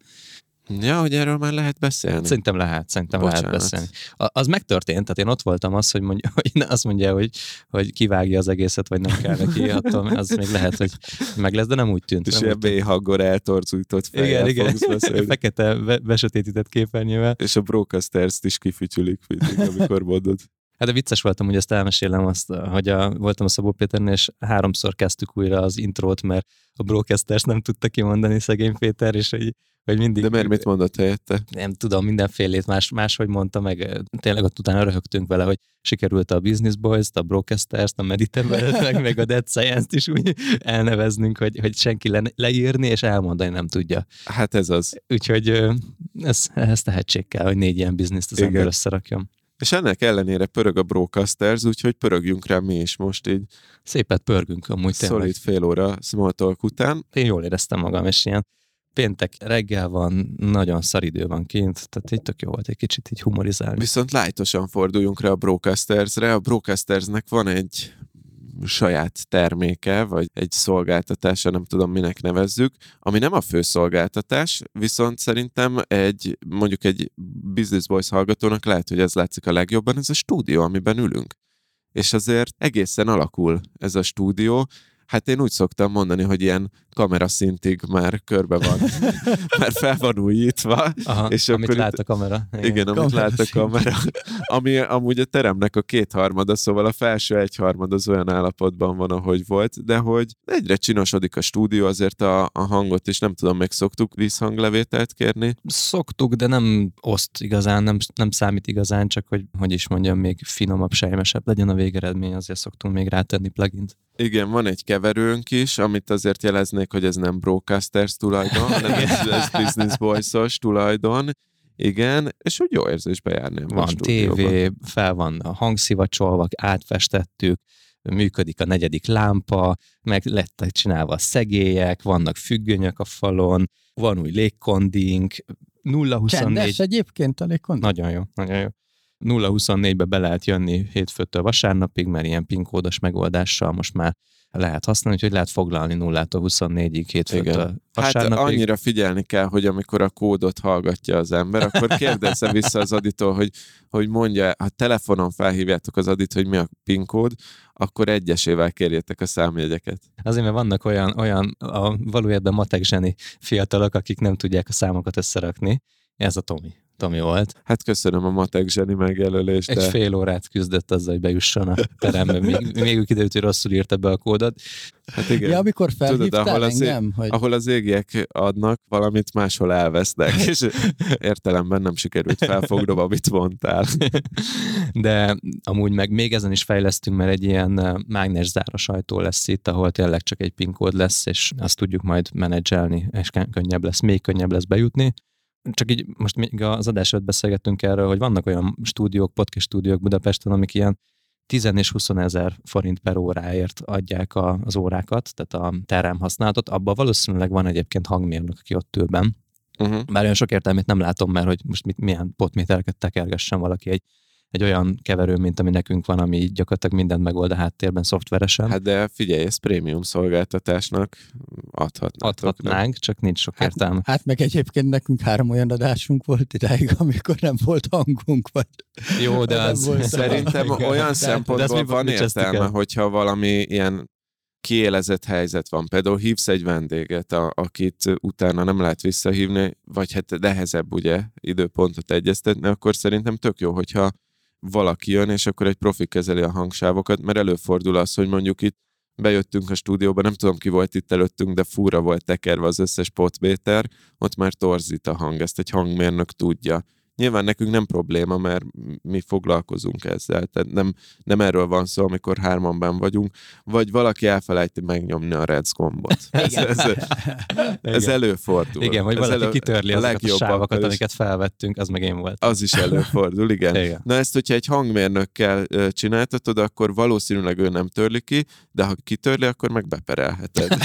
Ja, hogy erről már lehet beszélni. Szerintem lehet, szerintem Bocsánat. lehet beszélni. A, az megtörtént, tehát én ott voltam az, hogy, mondja, hogy azt mondja, hogy, hogy kivágja az egészet, vagy nem kell neki, attól az még lehet, hogy meg lesz, de nem úgy tűnt. És ilyen B-hangor eltorzultott fejjel Igen, igen. Fekete, besötétített képernyővel. És a broadcasters is kifütyülik mindig, amikor mondod. Hát de vicces voltam, hogy ezt elmesélem azt, hogy a, voltam a Szabó Péternél, és háromszor kezdtük újra az intrót, mert a broadcasters nem tudta kimondani szegény Péter, és hogy hogy mindig... De miért mit mondott helyette? Nem tudom, mindenfélét más, máshogy mondta, meg tényleg ott utána röhögtünk vele, hogy sikerült a Business Boys-t, a Broadcasters-t, a Meditable-t, meg, meg a Dead Science-t is úgy elneveznünk, hogy, hogy senki le, leírni és elmondani nem tudja. Hát ez az. Úgyhogy ez, ez tehetség kell, hogy négy ilyen bizniszt az Igen. ember összerakjon. És ennek ellenére pörög a Broadcasters, úgyhogy pörögjünk rá mi is most így. Szépet pörgünk amúgy tényleg. Szolid fél óra small talk után. Én jól éreztem magam, és ilyen péntek reggel van, nagyon szaridő van kint, tehát így tök jó volt egy kicsit így humorizálni. Viszont lájtosan forduljunk rá a Broadcastersre. A Broadcastersnek van egy saját terméke, vagy egy szolgáltatása, nem tudom minek nevezzük, ami nem a fő szolgáltatás, viszont szerintem egy, mondjuk egy Business Boys hallgatónak lehet, hogy ez látszik a legjobban, ez a stúdió, amiben ülünk. És azért egészen alakul ez a stúdió, Hát én úgy szoktam mondani, hogy ilyen kameraszintig már körbe van, mert fel van újítva. Aha, és amit akkor lát a kamera. Igen, igen amit lát a kamera. Ami amúgy a teremnek a kétharmada, szóval a felső egyharmad az olyan állapotban van, ahogy volt, de hogy egyre csinosodik a stúdió, azért a, a hangot is nem tudom, meg szoktuk vízhanglevételt kérni. Szoktuk, de nem oszt igazán, nem, nem számít igazán, csak hogy, hogy is mondjam, még finomabb, sejmesebb legyen a végeredmény, azért szoktunk még rátenni plugint. Igen, van egy keverőnk is, amit azért jeleznék, hogy ez nem Broadcasters tulajdon, hanem ez, ez Business Boys-os tulajdon. Igen, és úgy jó érzés bejárni. Van tévé, fel van a hangszivacsolva, átfestettük, működik a negyedik lámpa, meg lettek csinálva a szegélyek, vannak függönyök a falon, van új légkondink, 0-24... Csendes egyébként a légkondink? Nagyon jó, nagyon jó. 0-24-be be lehet jönni hétfőtől vasárnapig, mert ilyen PIN kódos megoldással most már lehet használni, úgyhogy lehet foglalni 0-tól 24-ig hétfőtől Igen. Hát annyira figyelni kell, hogy amikor a kódot hallgatja az ember, akkor kérdezze vissza az aditól, hogy, hogy mondja, ha telefonon felhívjátok az adit, hogy mi a PIN kód, akkor egyesével kérjétek a számjegyeket. Azért, mert vannak olyan, olyan a valójában matek zseni fiatalok, akik nem tudják a számokat összerakni. Ez a Tomi. Tomi volt. Hát köszönöm a matek zseni megjelölést. Egy de... fél órát küzdött azzal, hogy bejusson a terembe. Még, még kiderült, hogy rosszul írta be a kódot. Hát igen. Ja, amikor felhívtál Tudod, ahol az, engem? Ég, hogy... ahol az égiek adnak, valamit máshol elvesznek, és értelemben nem sikerült felfognom, amit mondtál. De amúgy meg még ezen is fejlesztünk, mert egy ilyen mágnes záros ajtó lesz itt, ahol tényleg csak egy PIN kód lesz, és azt tudjuk majd menedzselni, és könnyebb lesz, még könnyebb lesz bejutni csak így most még az adás előtt beszélgettünk erről, hogy vannak olyan stúdiók, podcast stúdiók Budapesten, amik ilyen 10 és 20 ezer forint per óráért adják a, az órákat, tehát a terem használatot. Abban valószínűleg van egyébként hangmérnök, aki ott ül benn. Uh-huh. Bár olyan sok értelmét nem látom, mert hogy most mit, milyen potmétereket tekergessen valaki egy egy olyan keverő, mint ami nekünk van, ami gyakorlatilag mindent megold a háttérben szoftveresen. Hát de figyelj, ez prémium szolgáltatásnak adhatnátok. Adhatnánk, nem? csak nincs sok hát, értelme. Hát meg egyébként nekünk három olyan adásunk volt idáig, amikor nem volt hangunk, vagy... Jó, de az... Szerintem olyan szempontból van értelme, hogyha valami ilyen kiélezett helyzet van. Például hívsz egy vendéget, a, akit utána nem lehet visszahívni, vagy hát nehezebb ugye időpontot egyeztetni, akkor szerintem tök jó, hogyha valaki jön, és akkor egy profi kezeli a hangsávokat, mert előfordul az, hogy mondjuk itt bejöttünk a stúdióba, nem tudom ki volt itt előttünk, de fúra volt tekerve az összes potméter, ott már torzít a hang, ezt egy hangmérnök tudja. Nyilván nekünk nem probléma, mert mi foglalkozunk ezzel, tehát nem, nem erről van szó, amikor hárman ben vagyunk, vagy valaki elfelejti megnyomni a Reds gombot. ez, ez, ez előfordul. Igen, hogy valaki elő, kitörli a, a sávokat, amiket felvettünk, az meg én volt. Az is előfordul, igen. igen. Na ezt, hogyha egy hangmérnökkel csináltatod, akkor valószínűleg ő nem törli ki, de ha kitörli, akkor meg beperelheted.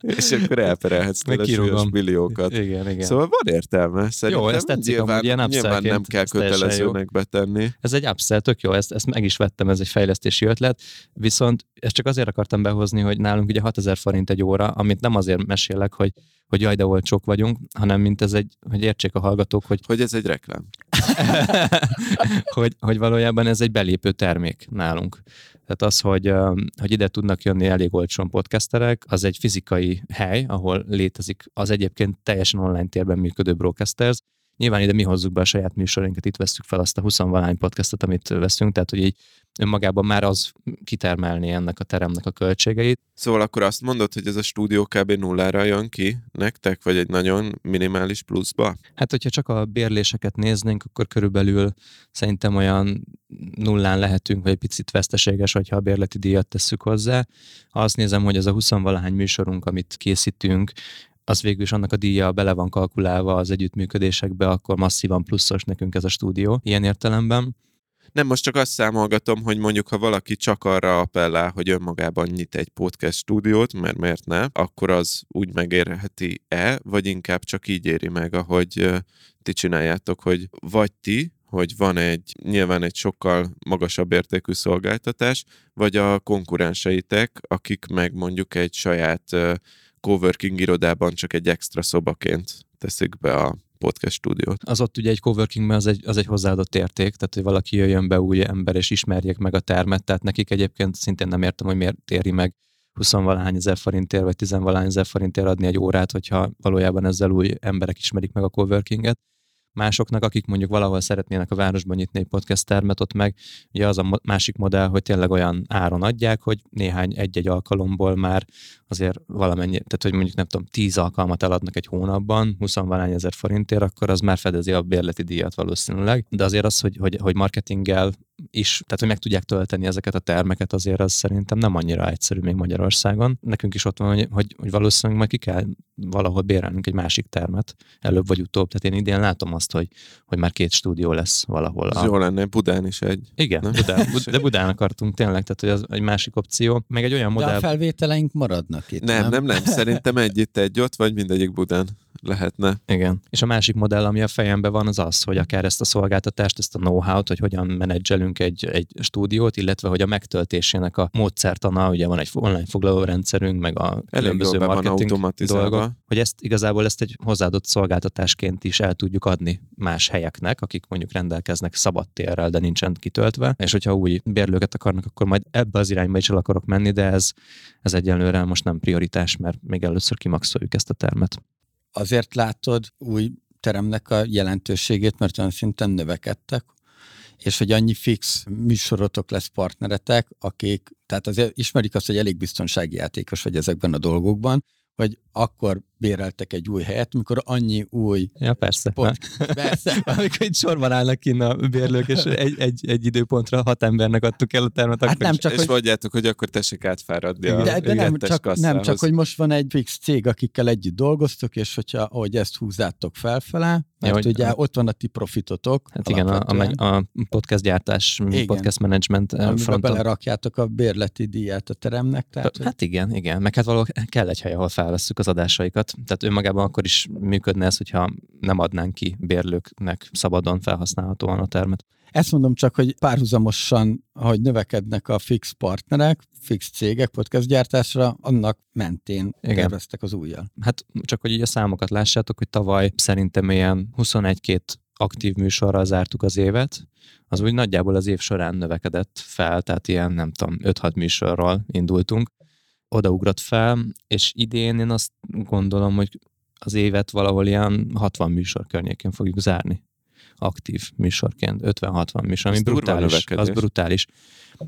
és akkor elperelhetsz tőle milliókat. Igen, igen. Szóval van értelme. Szerintem Jó, ezt tetszik, nyilván, ilyen nyilván nem kell kötelezőnek betenni. Ez egy upsell, tök jó, ezt, ezt meg is vettem, ez egy fejlesztési ötlet, viszont ezt csak azért akartam behozni, hogy nálunk ugye 6000 forint egy óra, amit nem azért mesélek, hogy hogy jaj, de olcsók vagyunk, hanem mint ez egy, hogy értsék a hallgatók, hogy... Hogy ez egy reklám. hogy, hogy valójában ez egy belépő termék nálunk. Tehát az, hogy, hogy ide tudnak jönni elég olcsón podcasterek, az egy fizikai hely, ahol létezik az egyébként teljesen online térben működő broadcasters, Nyilván ide mi hozzuk be a saját műsorainkat, itt veszük fel azt a 20 valány podcastot, amit veszünk, tehát hogy így önmagában már az kitermelni ennek a teremnek a költségeit. Szóval akkor azt mondod, hogy ez a stúdió kb. nullára jön ki nektek, vagy egy nagyon minimális pluszba? Hát, hogyha csak a bérléseket néznénk, akkor körülbelül szerintem olyan nullán lehetünk, vagy egy picit veszteséges, hogyha a bérleti díjat tesszük hozzá. Ha azt nézem, hogy ez a 20 valahány műsorunk, amit készítünk, az végül is annak a díja bele van kalkulálva az együttműködésekbe, akkor masszívan pluszos nekünk ez a stúdió ilyen értelemben. Nem, most csak azt számolgatom, hogy mondjuk, ha valaki csak arra appellál, hogy önmagában nyit egy podcast stúdiót, mert miért ne, akkor az úgy megérheti-e, vagy inkább csak így éri meg, ahogy ti csináljátok, hogy vagy ti, hogy van egy, nyilván egy sokkal magasabb értékű szolgáltatás, vagy a konkurenseitek, akik meg mondjuk egy saját coworking irodában csak egy extra szobaként teszik be a podcast stúdiót. Az ott ugye egy coworkingben az egy, az egy hozzáadott érték, tehát hogy valaki jöjjön be új ember és ismerjék meg a termet, tehát nekik egyébként szintén nem értem, hogy miért éri meg 20 valahány ezer forintért, vagy 10 valahány ezer forintért adni egy órát, hogyha valójában ezzel új emberek ismerik meg a coworkinget másoknak, akik mondjuk valahol szeretnének a városban nyitni egy podcast termet, ott meg ugye az a másik modell, hogy tényleg olyan áron adják, hogy néhány egy-egy alkalomból már azért valamennyi, tehát hogy mondjuk nem tudom, 10 alkalmat eladnak egy hónapban, 20 valány ezer forintért, akkor az már fedezi a bérleti díjat valószínűleg. De azért az, hogy, hogy, hogy marketinggel is, tehát hogy meg tudják tölteni ezeket a termeket, azért az szerintem nem annyira egyszerű még Magyarországon. Nekünk is ott van, hogy, hogy, hogy valószínűleg majd ki kell valahol bérelnünk egy másik termet, előbb vagy utóbb. Tehát én idén látom azt, hogy, hogy már két stúdió lesz valahol. Ez a... jó lenne, Budán is egy. Igen, Budán, de Budán akartunk tényleg, tehát hogy az egy másik opció. Meg egy olyan modell... De a felvételeink maradnak itt, nem? Nem, nem, nem. Szerintem egy itt, egy ott, vagy mindegyik Budán lehetne. Igen. És a másik modell, ami a fejemben van, az az, hogy akár ezt a szolgáltatást, ezt a know-how-t, hogy hogyan menedzselünk egy, egy stúdiót, illetve hogy a megtöltésének a módszertana, ugye van egy online foglaló rendszerünk, meg a különböző marketing dolgok, hogy ezt igazából ezt egy hozzáadott szolgáltatásként is el tudjuk adni más helyeknek, akik mondjuk rendelkeznek szabad térrel, de nincsen kitöltve, és hogyha új bérlőket akarnak, akkor majd ebbe az irányba is el akarok menni, de ez, ez egyelőre most nem prioritás, mert még először kimaxoljuk ezt a termet azért látod új teremnek a jelentőségét, mert olyan szinten növekedtek, és hogy annyi fix műsorotok lesz partneretek, akik, tehát azért ismerik azt, hogy elég biztonsági játékos vagy ezekben a dolgokban, hogy akkor béreltek egy új helyet, mikor annyi új... Ja, persze. Pont, persze. amikor itt sorban állnak ki a bérlők, és egy, egy, egy időpontra hat embernek adtuk el a termet, hát akkor nem csak, és hogy... mondjátok, hogy akkor tessék átfáradni a De, de nem, csak, nem csak, hogy most van egy fix cég, akikkel együtt dolgoztok, és hogyha ahogy ezt húzátok felfele, mert ja, ugye a... ott van a ti profitotok. Hát igen, a, a, a podcast gyártás, igen. podcast management eh, Amiben belerakjátok a bérleti díját a teremnek. Tehát, hát hogy... igen, igen. Meg hát valahol kell egy hely, ahol felvesszük az adásaikat. Tehát önmagában akkor is működne ez, hogyha nem adnánk ki bérlőknek szabadon felhasználhatóan a termet. Ezt mondom csak, hogy párhuzamosan, ahogy növekednek a fix partnerek, fix cégek podcast gyártásra, annak mentén Igen. terveztek az újjal. Hát csak, hogy így a számokat lássátok, hogy tavaly szerintem ilyen 21-2 aktív műsorral zártuk az évet, az úgy nagyjából az év során növekedett fel, tehát ilyen nem tudom, 5-6 műsorral indultunk, odaugrott fel, és idén én azt gondolom, hogy az évet valahol ilyen 60 műsor környékén fogjuk zárni aktív műsorként, 50-60 műsor, ami brutális. Az brutális.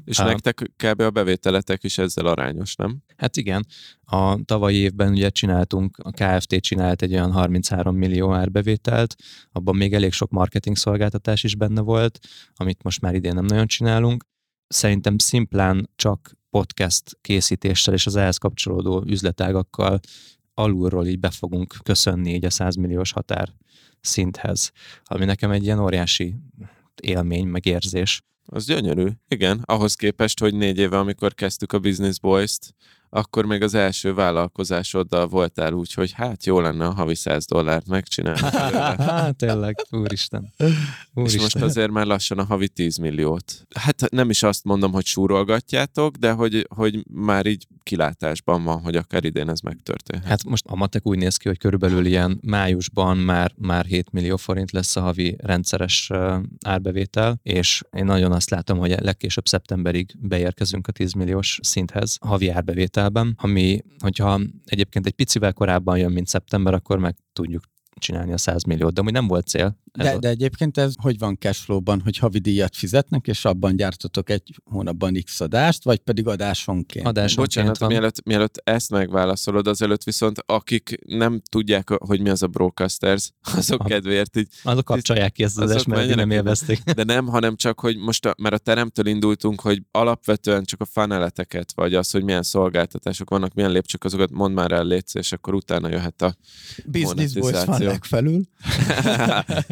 És Á. nektek kb. a bevételetek is ezzel arányos, nem? Hát igen, a tavalyi évben ugye csináltunk, a KFT csinált egy olyan 33 millió árbevételt, abban még elég sok marketing szolgáltatás is benne volt, amit most már idén nem nagyon csinálunk. Szerintem szimplán csak podcast készítéssel és az ehhez kapcsolódó üzletágakkal alulról így be fogunk köszönni így a 100 milliós határ szinthez, ami nekem egy ilyen óriási élmény, meg érzés. Az gyönyörű. Igen, ahhoz képest, hogy négy éve, amikor kezdtük a Business Boys-t, akkor még az első vállalkozásoddal voltál úgy, hogy hát jó lenne a havi 100 dollárt megcsinálni. Hát tényleg, úristen. És úristen. most azért már lassan a havi 10 milliót. Hát nem is azt mondom, hogy súrolgatjátok, de hogy, hogy már így kilátásban van, hogy akár idén ez megtörténhet. Hát most a matek úgy néz ki, hogy körülbelül ilyen májusban már, már 7 millió forint lesz a havi rendszeres árbevétel, és én nagyon azt látom, hogy legkésőbb szeptemberig beérkezünk a 10 milliós szinthez havi árbevételben, ami, hogyha egyébként egy picivel korábban jön, mint szeptember, akkor meg tudjuk csinálni a 100 milliót, de amúgy nem volt cél. Ez De, a- de egyébként ez hogy van cashflow-ban, hogy havi díjat fizetnek, és abban gyártotok egy hónapban x adást, vagy pedig adásonként? Adásonként Bocsánat, van. mielőtt, mielőtt ezt megválaszolod, azelőtt viszont akik nem tudják, hogy mi az a broadcasters, azok Aha. kedvéért így, Azok kapcsolják ki ezt az adást, mert nem élvezték. de nem, hanem csak, hogy most, a, mert a teremtől indultunk, hogy alapvetően csak a faneleteket, vagy az, hogy milyen szolgáltatások vannak, milyen lépcsők, azokat mondd már el, létsz, és akkor utána jöhet a... Business Boys van monetizáció. legfelül.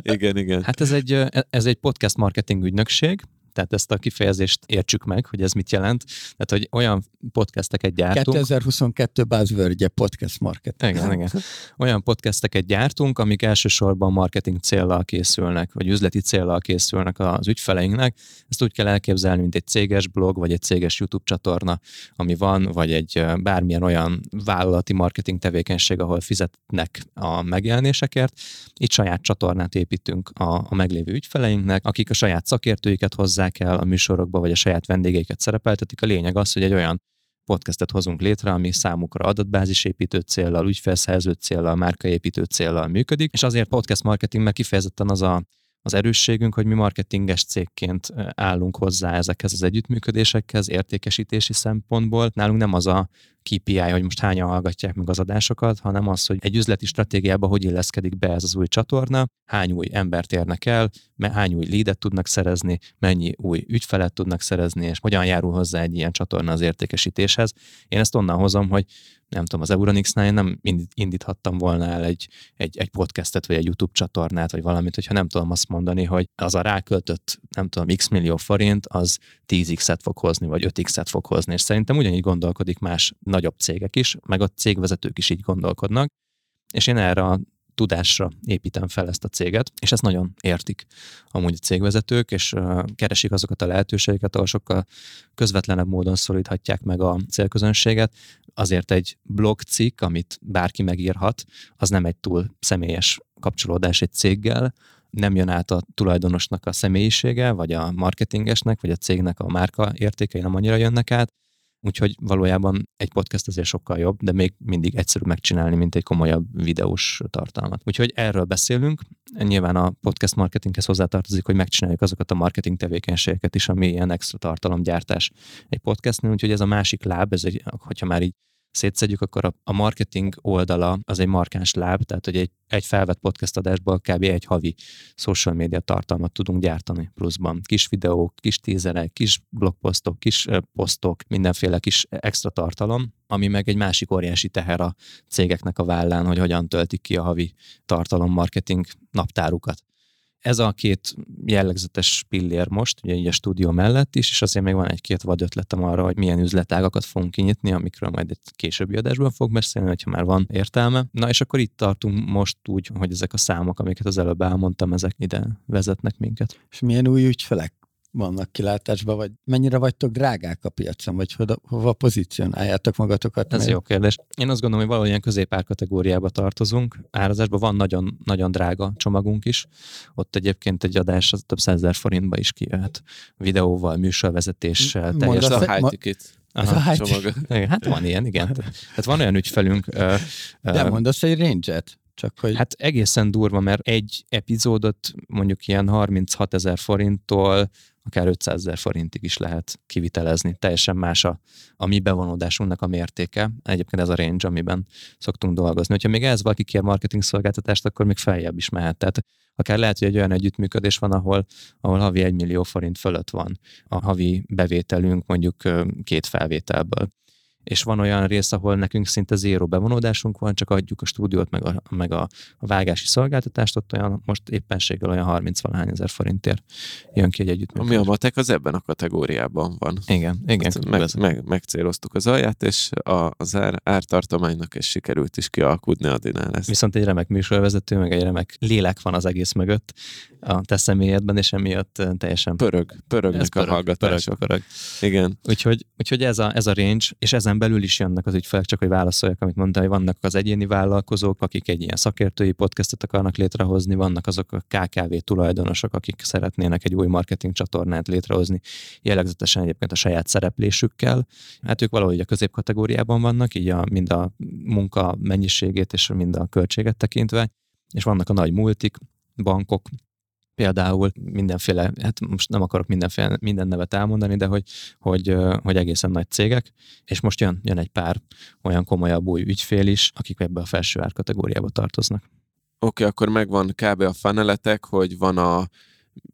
igen, igen. Hát ez egy, ö, ez egy podcast marketing ügynökség, tehát ezt a kifejezést értsük meg, hogy ez mit jelent. Tehát, hogy olyan podcasteket gyártunk, 2022 buzzword podcast market. Igen, igen. Olyan podcasteket gyártunk, amik elsősorban marketing céllal készülnek, vagy üzleti céllal készülnek az ügyfeleinknek. Ezt úgy kell elképzelni, mint egy céges blog, vagy egy céges YouTube csatorna, ami van, vagy egy bármilyen olyan vállalati marketing tevékenység, ahol fizetnek a megjelenésekért. Itt saját csatornát építünk a, a meglévő ügyfeleinknek, akik a saját szakértőiket hozzák el a műsorokba, vagy a saját vendégeiket szerepeltetik. A lényeg az, hogy egy olyan podcastet hozunk létre, ami számukra adatbázisépítő céllal, ügyfelszerző céllal, márkaépítő céllal működik, és azért podcast marketing meg kifejezetten az a az erősségünk, hogy mi marketinges cégként állunk hozzá ezekhez az együttműködésekhez, értékesítési szempontból. Nálunk nem az a KPI, hogy most hányan hallgatják meg az adásokat, hanem az, hogy egy üzleti stratégiába hogy illeszkedik be ez az új csatorna, hány új embert érnek el, hány új leadet tudnak szerezni, mennyi új ügyfelet tudnak szerezni, és hogyan járul hozzá egy ilyen csatorna az értékesítéshez. Én ezt onnan hozom, hogy nem tudom, az Euronix-nál én nem indít- indíthattam volna el egy, egy, egy podcastet, vagy egy YouTube csatornát, vagy valamit, hogyha nem tudom azt mondani, hogy az a ráköltött, nem tudom, x millió forint, az 10x-et fog hozni, vagy 5x-et fog hozni, és szerintem ugyanígy gondolkodik más nagyobb cégek is, meg a cégvezetők is így gondolkodnak, és én erre a tudásra építem fel ezt a céget, és ezt nagyon értik amúgy a cégvezetők, és keresik azokat a lehetőségeket, ahol sokkal közvetlenebb módon szoríthatják meg a célközönséget. Azért egy blogcikk, amit bárki megírhat, az nem egy túl személyes kapcsolódás egy céggel, nem jön át a tulajdonosnak a személyisége, vagy a marketingesnek, vagy a cégnek a márka értékei nem annyira jönnek át, Úgyhogy valójában egy podcast azért sokkal jobb, de még mindig egyszerű megcsinálni, mint egy komolyabb videós tartalmat. Úgyhogy erről beszélünk. Nyilván a podcast marketinghez hozzátartozik, hogy megcsináljuk azokat a marketing tevékenységeket is, ami ilyen extra tartalomgyártás egy podcastnél. Úgyhogy ez a másik láb, ez egy, hogyha már így szétszedjük, akkor a, marketing oldala az egy markáns láb, tehát hogy egy, egy felvett podcast adásból kb. egy havi social media tartalmat tudunk gyártani pluszban. Kis videók, kis tízerek, kis blogposztok, kis ö, posztok, mindenféle kis extra tartalom, ami meg egy másik óriási teher a cégeknek a vállán, hogy hogyan töltik ki a havi tartalom marketing naptárukat. Ez a két jellegzetes pillér most, ugye így a stúdió mellett is, és azért még van egy-két vad ötletem arra, hogy milyen üzletágakat fogunk kinyitni, amikről majd egy későbbi adásban fog beszélni, hogyha már van értelme. Na és akkor itt tartunk most úgy, hogy ezek a számok, amiket az előbb elmondtam, ezek ide vezetnek minket. És milyen új ügyfelek vannak kilátásban, vagy mennyire vagytok drágák a piacon, vagy hova, hova pozícionáljátok magatokat? Ez mert- jó kérdés. Én azt gondolom, hogy valahol középár kategóriába tartozunk. Árazásban van nagyon, nagyon drága csomagunk is. Ott egyébként egy adás az több százezer forintba is kijöhet. Videóval, műsorvezetéssel, teljes mondasz- a high ma- ticket Ez a csomag. Igen, hát van ilyen, igen. Tehát van olyan ügyfelünk, ö, ö, De mondasz egy range-et? Csak hogy... hát egészen durva, mert egy epizódot mondjuk ilyen 36 ezer forinttól akár 500 ezer forintig is lehet kivitelezni. Teljesen más a, a mi bevonódásunknak a mértéke. Egyébként ez a range, amiben szoktunk dolgozni. Hogyha még ez valaki kér marketing szolgáltatást, akkor még feljebb is mehet. Tehát akár lehet, hogy egy olyan együttműködés van, ahol, ahol havi 1 millió forint fölött van a havi bevételünk mondjuk két felvételből. És van olyan rész, ahol nekünk szinte zéró bevonódásunk van, csak adjuk a stúdiót, meg a, meg a, a vágási szolgáltatást, ott olyan, most éppenséggel olyan 30 valahány ezer forintért jön ki egy Ami együttműködés. a matek az ebben a kategóriában van. Igen, igen. Hát meg, meg, megcéloztuk az alját, és a, az ár, ártartománynak és sikerült is kialkudni Adinál ezt. Viszont egy remek műsorvezető, meg egy remek lélek van az egész mögött a te személyedben, és emiatt ö, teljesen Pörög, pörögnek ez a hallgatások. pörög, pörög. Igen. Úgyhogy, úgyhogy ez, a, ez a range, és ezen belül is jönnek az ügyfelek, csak hogy válaszoljak, amit mondtam, hogy vannak az egyéni vállalkozók, akik egy ilyen szakértői podcastot akarnak létrehozni, vannak azok a KKV tulajdonosok, akik szeretnének egy új marketing csatornát létrehozni, jellegzetesen egyébként a saját szereplésükkel. Hát ők valahogy a középkategóriában vannak, így a, mind a munka mennyiségét és mind a költséget tekintve, és vannak a nagy multik, bankok, például mindenféle, hát most nem akarok mindenféle, minden nevet elmondani, de hogy, hogy, hogy egészen nagy cégek, és most jön, jön egy pár olyan komolyabb új ügyfél is, akik ebbe a felső árkategóriába tartoznak. Oké, okay, akkor megvan kb. a faneletek, hogy van a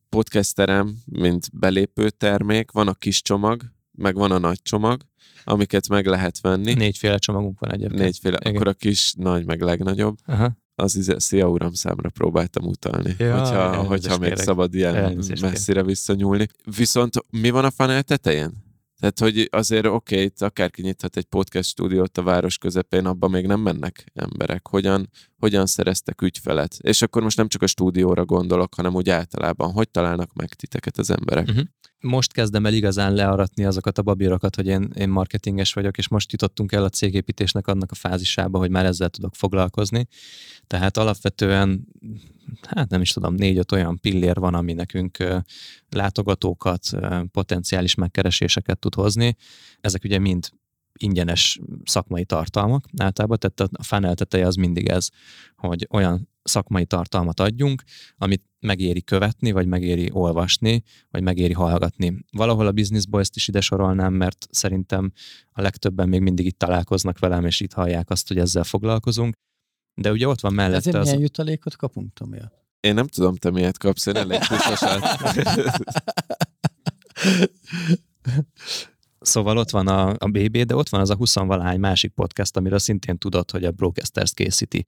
podcasterem, mint belépő termék, van a kis csomag, meg van a nagy csomag, amiket meg lehet venni. Négyféle csomagunk van egyébként. Négyféle, Igen. akkor a kis, nagy, meg legnagyobb. Aha. Az ize, szia uram számra próbáltam utalni, Ja, hogyha, hogyha még kérek. szabad ilyen Elnézést messzire visszanyúlni. Viszont mi van a fanel tetején? Tehát, hogy azért oké, okay, itt akárki nyithat egy podcast stúdiót a város közepén, abban még nem mennek emberek. Hogyan, hogyan szereztek ügyfelet? És akkor most nem csak a stúdióra gondolok, hanem úgy általában. Hogy találnak meg titeket az emberek? Mhm. Most kezdem el igazán learatni azokat a babírokat, hogy én, én marketinges vagyok, és most jutottunk el a cégépítésnek annak a fázisába, hogy már ezzel tudok foglalkozni. Tehát alapvetően, hát nem is tudom, négy-öt olyan pillér van, ami nekünk látogatókat, potenciális megkereséseket tud hozni. Ezek ugye mind ingyenes szakmai tartalmak általában, tehát a funnel teteje az mindig ez, hogy olyan szakmai tartalmat adjunk, amit megéri követni, vagy megéri olvasni, vagy megéri hallgatni. Valahol a Business Boys-t is ide sorolnám, mert szerintem a legtöbben még mindig itt találkoznak velem, és itt hallják azt, hogy ezzel foglalkozunk. De ugye ott van mellette Ezért az... milyen jutalékot kapunk, Tomi? Én nem tudom, te miért kapsz, én elég biztosan. Szóval ott van a, a BB, de ott van az a 20 valahány másik podcast, amiről szintén tudod, hogy a Brocasters készíti.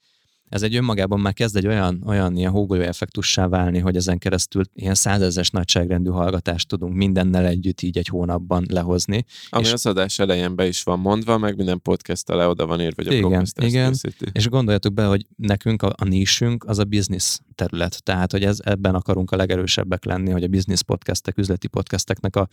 Ez egy önmagában már kezd egy olyan, olyan ilyen hógolyó effektussá válni, hogy ezen keresztül ilyen százezes nagyságrendű hallgatást tudunk mindennel együtt így egy hónapban lehozni. Ami És- az adás elején be is van mondva, meg minden podcast le oda van írva, hogy a Igen, igen. készíti. És gondoljatok be, hogy nekünk a, a nisünk az a business terület. Tehát, hogy ez, ebben akarunk a legerősebbek lenni, hogy a business podcastek, üzleti podcasteknek a,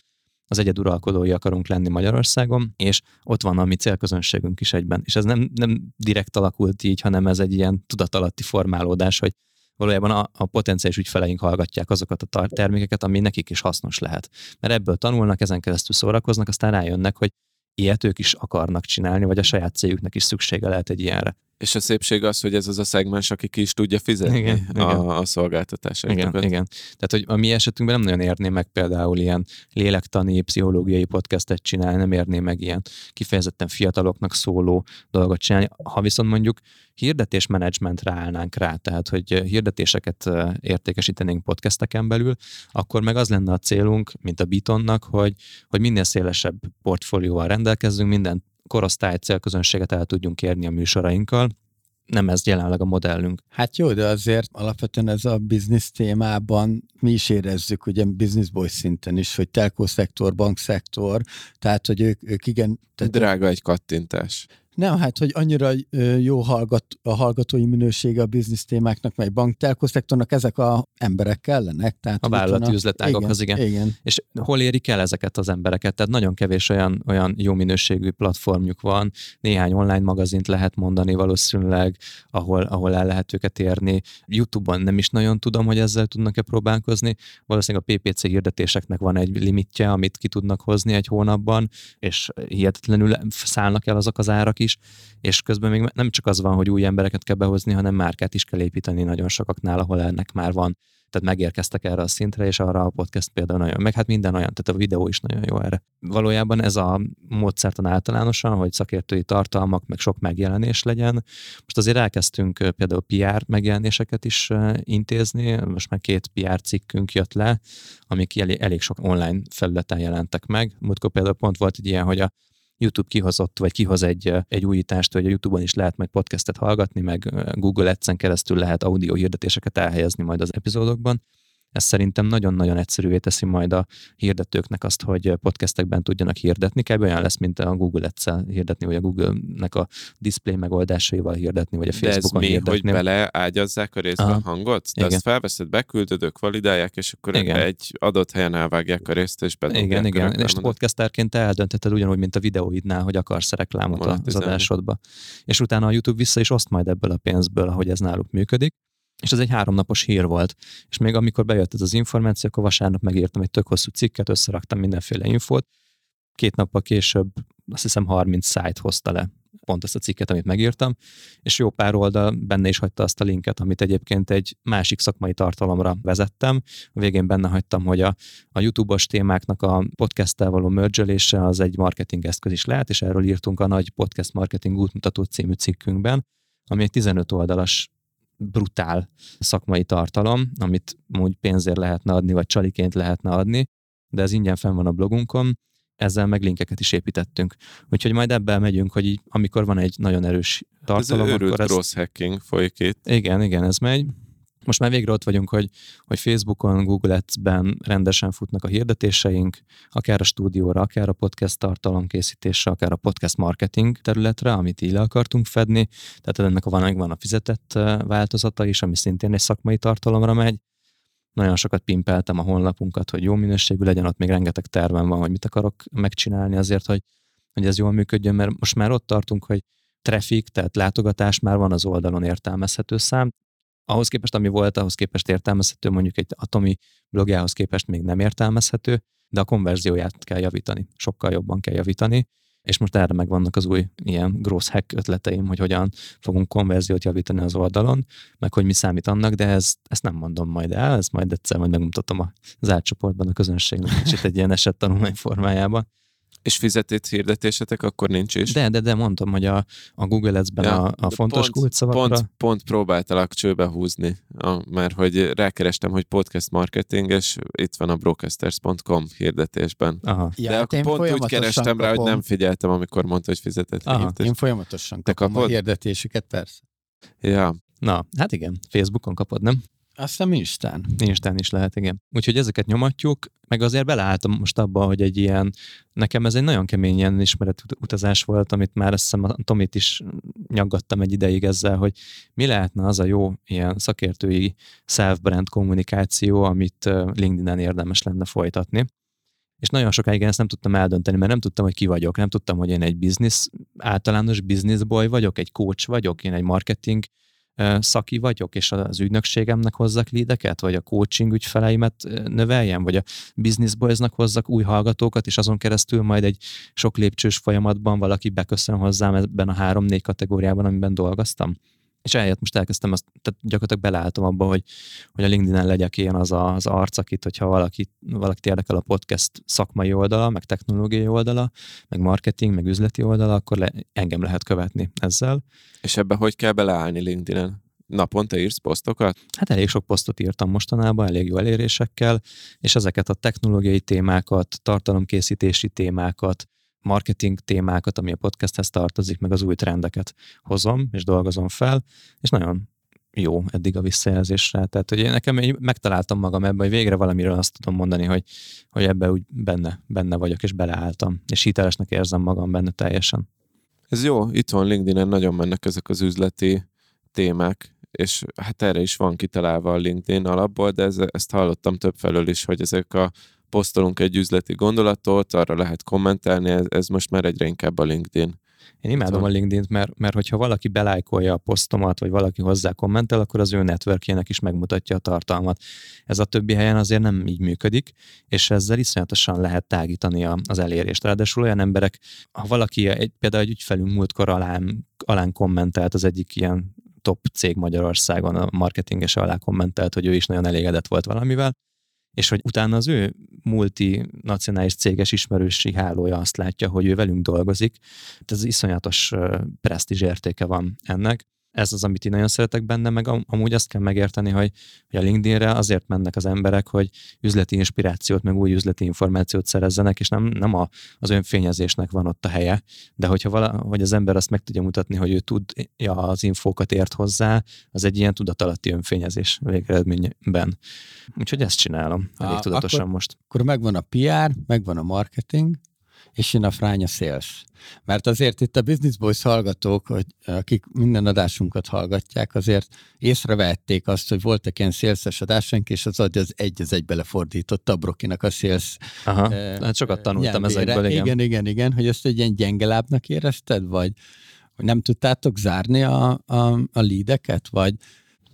az egyeduralkodói akarunk lenni Magyarországon, és ott van a mi célközönségünk is egyben. És ez nem, nem direkt alakult így, hanem ez egy ilyen tudatalatti formálódás, hogy valójában a, a potenciális ügyfeleink hallgatják azokat a tar- termékeket, ami nekik is hasznos lehet. Mert ebből tanulnak, ezen keresztül szórakoznak, aztán rájönnek, hogy ilyet ők is akarnak csinálni, vagy a saját cégüknek is szüksége lehet egy ilyenre. És a szépség az, hogy ez az a szegmens, aki ki is tudja fizetni Igen, a, igen. a Igen, szolgáltatásaitokat. igen. Tehát, hogy a mi esetünkben nem nagyon érné meg például ilyen lélektani, pszichológiai podcastet csinálni, nem érné meg ilyen kifejezetten fiataloknak szóló dolgot csinálni. Ha viszont mondjuk hirdetésmenedzsmentre állnánk rá, tehát hogy hirdetéseket értékesítenénk podcasteken belül, akkor meg az lenne a célunk, mint a Bitonnak, hogy, hogy minél szélesebb portfólióval rendelkezzünk, minden korosztály célközönséget el tudjunk érni a műsorainkkal. Nem ez jelenleg a modellünk. Hát jó, de azért alapvetően ez a biznisz témában mi is érezzük, ugye business boys szinten is, hogy telkó szektor, bankszektor, tehát hogy ők, ők igen, tehát Drága egy kattintás. Nem, hát, hogy annyira jó hallgat, a hallgatói minősége a biznisz témáknak, meg banktelkoszektornak, ezek a emberek kellenek. Tehát, a vállalati üzletágokhoz, igen, igen. igen. És hol érik el ezeket az embereket? Tehát nagyon kevés olyan, olyan jó minőségű platformjuk van, néhány online magazint lehet mondani valószínűleg, ahol, ahol el lehet őket érni. YouTube-on nem is nagyon tudom, hogy ezzel tudnak-e próbálkozni. Valószínűleg a PPC hirdetéseknek van egy limitje, amit ki tudnak hozni egy hónapban, és hihetetlenül szállnak el azok az árak is, és közben még nem csak az van, hogy új embereket kell behozni, hanem márkát is kell építeni nagyon sokaknál, ahol ennek már van tehát megérkeztek erre a szintre, és arra a podcast például nagyon, meg hát minden olyan, tehát a videó is nagyon jó erre. Valójában ez a módszertan általánosan, hogy szakértői tartalmak, meg sok megjelenés legyen. Most azért elkezdtünk például PR megjelenéseket is intézni, most már két PR cikkünk jött le, amik elég, elég sok online felületen jelentek meg. Múltkor például pont volt egy ilyen, hogy a YouTube kihozott, vagy kihoz egy, egy újítást, hogy a YouTube-on is lehet majd podcastet hallgatni, meg Google Ads-en keresztül lehet audio hirdetéseket elhelyezni majd az epizódokban. Ez szerintem nagyon-nagyon egyszerűvé teszi majd a hirdetőknek azt, hogy podcastekben tudjanak hirdetni. Kb. olyan lesz, mint a Google ads hirdetni, vagy a Google-nek a display megoldásaival hirdetni, vagy a Facebookon De ez mi, hogy beleágyazzák a részbe a hangot? De Igen. azt felveszed, beküldöd, ők validálják, és akkor Igen. egy adott helyen elvágják a részt, és bedobják Igen, igen. És podcasterként te eldöntheted ugyanúgy, mint a videóidnál, hogy akarsz reklámot az adásodba. És utána a YouTube vissza is oszt majd ebből a pénzből, ahogy ez náluk működik. És ez egy háromnapos hír volt. És még amikor bejött ez az információ, akkor vasárnap megírtam egy tök hosszú cikket, összeraktam mindenféle infót. Két nappal később azt hiszem 30 szájt hozta le pont ezt a cikket, amit megírtam, és jó pár oldal benne is hagyta azt a linket, amit egyébként egy másik szakmai tartalomra vezettem. A végén benne hagytam, hogy a, a YouTube-os témáknak a podcasttel való mergelése az egy marketing eszköz is lehet, és erről írtunk a nagy podcast marketing útmutató című cikkünkben, ami egy 15 oldalas brutál szakmai tartalom, amit úgy pénzért lehetne adni, vagy csaliként lehetne adni, de ez ingyen fenn van a blogunkon, ezzel meg linkeket is építettünk. Úgyhogy majd ebben megyünk, hogy így, amikor van egy nagyon erős Ez tartalom, őrült akkor ezt... cross hacking folyik itt. Igen, igen, ez megy. Most már végre ott vagyunk, hogy, hogy Facebookon, Google Ads-ben rendesen futnak a hirdetéseink, akár a stúdióra, akár a podcast tartalomkészítésre, akár a podcast marketing területre, amit így le akartunk fedni. Tehát ennek van, van a fizetett változata is, ami szintén egy szakmai tartalomra megy. Nagyon sokat pimpeltem a honlapunkat, hogy jó minőségű legyen, ott még rengeteg tervem van, hogy mit akarok megcsinálni azért, hogy, hogy ez jól működjön, mert most már ott tartunk, hogy traffic, tehát látogatás már van az oldalon értelmezhető szám, ahhoz képest, ami volt, ahhoz képest értelmezhető, mondjuk egy atomi blogjához képest még nem értelmezhető, de a konverzióját kell javítani, sokkal jobban kell javítani, és most erre meg vannak az új ilyen gross hack ötleteim, hogy hogyan fogunk konverziót javítani az oldalon, meg hogy mi számít annak, de ez, ezt nem mondom majd el, ezt majd egyszer majd megmutatom az átcsoportban a közönségnek, kicsit egy ilyen esettanulmány formájában. És fizetett hirdetésetek akkor nincs is? De, de, de mondtam, hogy a, a Google Ads-ben Ja, a, a fontos pont, kulcsszavakra... Pont, pont próbáltalak csőbe húzni, a, mert hogy rákerestem, hogy podcast marketing, és itt van a brocasters.com hirdetésben. Aha. Ja, de akkor én pont úgy kerestem rá, hogy kapom. nem figyeltem, amikor mondta, hogy fizetett Aha, hirdetés. Én folyamatosan Te kapom a kapod? hirdetésüket, persze. Ja, Na, hát igen, Facebookon kapod, nem? Aztán Instán. Instán is lehet, igen. Úgyhogy ezeket nyomatjuk, meg azért beleálltam most abba, hogy egy ilyen, nekem ez egy nagyon kemény ilyen ismeret utazás volt, amit már azt hiszem a Tomit is nyaggattam egy ideig ezzel, hogy mi lehetne az a jó ilyen szakértői self-brand kommunikáció, amit LinkedIn-en érdemes lenne folytatni. És nagyon sokáig én ezt nem tudtam eldönteni, mert nem tudtam, hogy ki vagyok, nem tudtam, hogy én egy business, általános business boy vagyok, egy coach vagyok, én egy marketing szaki vagyok, és az ügynökségemnek hozzak lídeket, vagy a coaching ügyfeleimet növeljem, vagy a business boysnak hozzak új hallgatókat, és azon keresztül majd egy sok lépcsős folyamatban valaki beköszön hozzám ebben a három-négy kategóriában, amiben dolgoztam. És eljött, most elkezdtem azt, tehát gyakorlatilag beleálltam abba, hogy, hogy a LinkedIn-en legyek én az a, az arc, akit, hogyha valaki, valakit érdekel a podcast szakmai oldala, meg technológiai oldala, meg marketing, meg üzleti oldala, akkor le, engem lehet követni ezzel. és ebbe hogy kell beleállni LinkedIn-en? Naponta írsz posztokat? Hát elég sok posztot írtam mostanában, elég jó elérésekkel, és ezeket a technológiai témákat, tartalomkészítési témákat, marketing témákat, ami a podcasthez tartozik, meg az új trendeket hozom, és dolgozom fel, és nagyon jó eddig a visszajelzésre. Tehát, hogy én nekem így megtaláltam magam ebben, hogy végre valamiről azt tudom mondani, hogy, hogy ebbe úgy benne, benne vagyok, és beleálltam, és hitelesnek érzem magam benne teljesen. Ez jó, itt van LinkedIn-en nagyon mennek ezek az üzleti témák, és hát erre is van kitalálva a LinkedIn alapból, de ez, ezt hallottam több felől is, hogy ezek a posztolunk egy üzleti gondolatot, arra lehet kommentelni, ez, ez most már egyre inkább a LinkedIn. Én imádom a LinkedIn-t, mert, mert hogyha valaki belájkolja a posztomat, vagy valaki hozzá kommentel, akkor az ő networkjének is megmutatja a tartalmat. Ez a többi helyen azért nem így működik, és ezzel iszonyatosan lehet tágítani a, az elérést. Ráadásul olyan emberek, ha valaki, egy, például egy ügyfelünk múltkor alán, alán kommentelt az egyik ilyen top cég Magyarországon, a marketinges alá kommentelt, hogy ő is nagyon elégedett volt valamivel, és hogy utána az ő multinacionális céges ismerősi hálója azt látja, hogy ő velünk dolgozik. Tehát ez iszonyatos presztízs értéke van ennek ez az, amit én nagyon szeretek benne, meg amúgy azt kell megérteni, hogy, hogy a LinkedInre azért mennek az emberek, hogy üzleti inspirációt, meg új üzleti információt szerezzenek, és nem, nem a, az önfényezésnek van ott a helye, de hogyha vala, hogy az ember azt meg tudja mutatni, hogy ő tudja az infókat ért hozzá, az egy ilyen tudatalatti önfényezés végeredményben. Úgyhogy ezt csinálom elég a, tudatosan akkor, most. Akkor megvan a PR, megvan a marketing, és jön a fránya sales. Mert azért itt a Business Boys hallgatók, hogy akik minden adásunkat hallgatják, azért észrevették azt, hogy voltak ilyen szélszes adásunk, és az az egy az egybe lefordította a Brokinak a szélsz. Aha, eh, hát sokat tanultam ezekből, igen. Igen, igen, igen, hogy ezt egy ilyen gyengelábnak érezted, vagy hogy nem tudtátok zárni a, a, a leadeket, vagy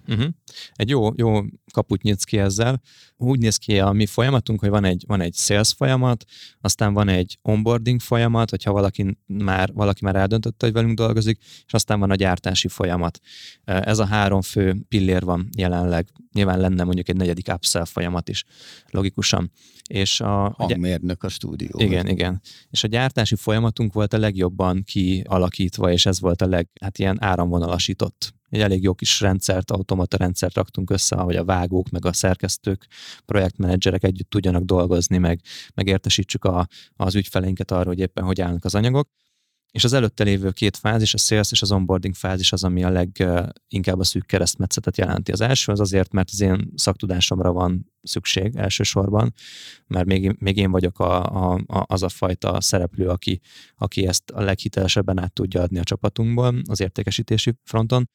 Uh-huh. Egy jó, jó kaput nyitsz ki ezzel. Úgy néz ki a mi folyamatunk, hogy van egy, van egy sales folyamat, aztán van egy onboarding folyamat, hogyha valaki már, valaki már eldöntötte, hogy velünk dolgozik, és aztán van a gyártási folyamat. Ez a három fő pillér van jelenleg. Nyilván lenne mondjuk egy negyedik upsell folyamat is, logikusan. És a, Hangmérnök a stúdió. Igen, igen. És a gyártási folyamatunk volt a legjobban kialakítva, és ez volt a leg, hát ilyen áramvonalasított egy elég jó kis rendszert, automata rendszert raktunk össze, ahogy a vágók, meg a szerkesztők, projektmenedzserek együtt tudjanak dolgozni, meg, meg értesítsük a, az ügyfeleinket arra, hogy éppen hogy állnak az anyagok. És az előtte lévő két fázis, a sales és az onboarding fázis az, ami a leginkább a szűk keresztmetszetet jelenti. Az első az azért, mert az én szaktudásomra van szükség elsősorban, mert még, még én vagyok a, a, a, az a fajta szereplő, aki, aki ezt a leghitelesebben át tudja adni a csapatunkból az értékesítési fronton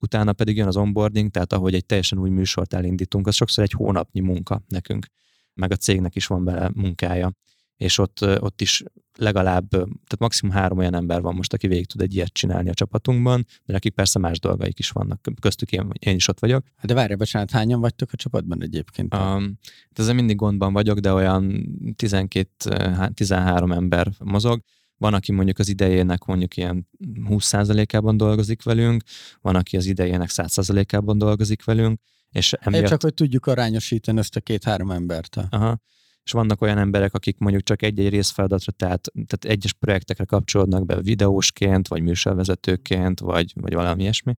utána pedig jön az onboarding, tehát ahogy egy teljesen új műsort elindítunk, az sokszor egy hónapnyi munka nekünk, meg a cégnek is van bele munkája és ott, ott is legalább, tehát maximum három olyan ember van most, aki végig tud egy ilyet csinálni a csapatunkban, de nekik persze más dolgaik is vannak, köztük én, én is ott vagyok. De várj, bocsánat, hányan vagytok a csapatban egyébként? Um, ezzel mindig gondban vagyok, de olyan 12-13 ember mozog, van, aki mondjuk az idejének mondjuk ilyen 20%-ában dolgozik velünk, van, aki az idejének 100%-ában dolgozik velünk, és emiatt... Csak, hogy tudjuk arányosítani ezt a két-három embert. Aha. És vannak olyan emberek, akik mondjuk csak egy-egy részfeladatra, tehát, tehát egyes projektekre kapcsolódnak be videósként, vagy műsorvezetőként, vagy, vagy valami ilyesmi.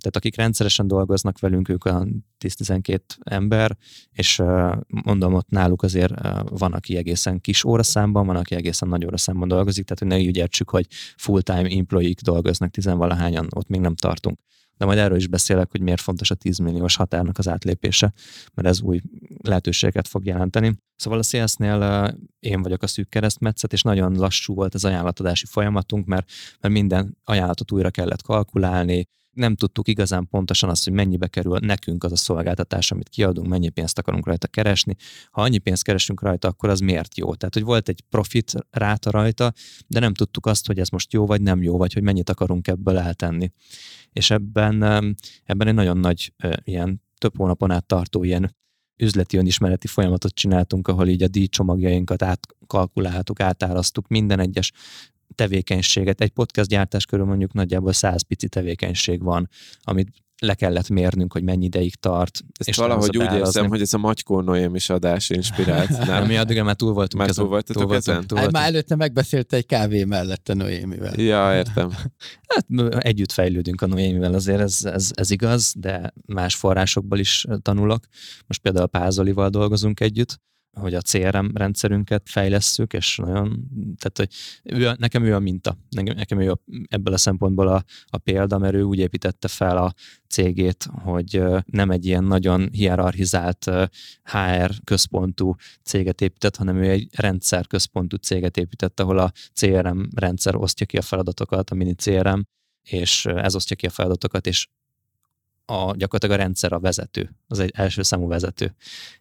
Tehát akik rendszeresen dolgoznak velünk, ők a 10-12 ember, és mondom, ott náluk azért van, aki egészen kis óraszámban, van, aki egészen nagy óraszámban dolgozik, tehát hogy ne úgy értsük, hogy full-time employee dolgoznak tizenvalahányan, ott még nem tartunk. De majd erről is beszélek, hogy miért fontos a 10 milliós határnak az átlépése, mert ez új lehetőséget fog jelenteni. Szóval a Salesnél én vagyok a szűk keresztmetszet, és nagyon lassú volt az ajánlatadási folyamatunk, mert, mert minden ajánlatot újra kellett kalkulálni, nem tudtuk igazán pontosan azt, hogy mennyibe kerül nekünk az a szolgáltatás, amit kiadunk, mennyi pénzt akarunk rajta keresni. Ha annyi pénzt keresünk rajta, akkor az miért jó? Tehát, hogy volt egy profit ráta rajta, de nem tudtuk azt, hogy ez most jó vagy nem jó, vagy hogy mennyit akarunk ebből eltenni. És ebben, ebben egy nagyon nagy ilyen több hónapon át tartó ilyen üzleti önismereti folyamatot csináltunk, ahol így a díjcsomagjainkat átkalkuláltuk, átárasztuk, minden egyes tevékenységet. Egy podcast gyártás körül mondjuk nagyjából száz pici tevékenység van, amit le kellett mérnünk, hogy mennyi ideig tart. Ezt és valahogy úgy érzem, hogy ez a Magykó is adás inspirált. Nem? Mi addig már túl voltunk már túl voltatok túl voltunk, ezen? Túl hát már előtte megbeszélte egy kávé mellett a Noémivel. Ja, értem. Hát együtt fejlődünk a Noémivel, azért ez, ez, ez igaz, de más forrásokból is tanulok. Most például Pázolival dolgozunk együtt, hogy a CRM rendszerünket fejlesszük, és nagyon, tehát hogy ő, nekem ő a minta, nekem, ő a, ebből a szempontból a, a példa, mert ő úgy építette fel a cégét, hogy nem egy ilyen nagyon hierarchizált HR központú céget épített, hanem ő egy rendszer központú céget épített, ahol a CRM rendszer osztja ki a feladatokat, a mini CRM, és ez osztja ki a feladatokat, és a, gyakorlatilag a rendszer a vezető, az egy első számú vezető.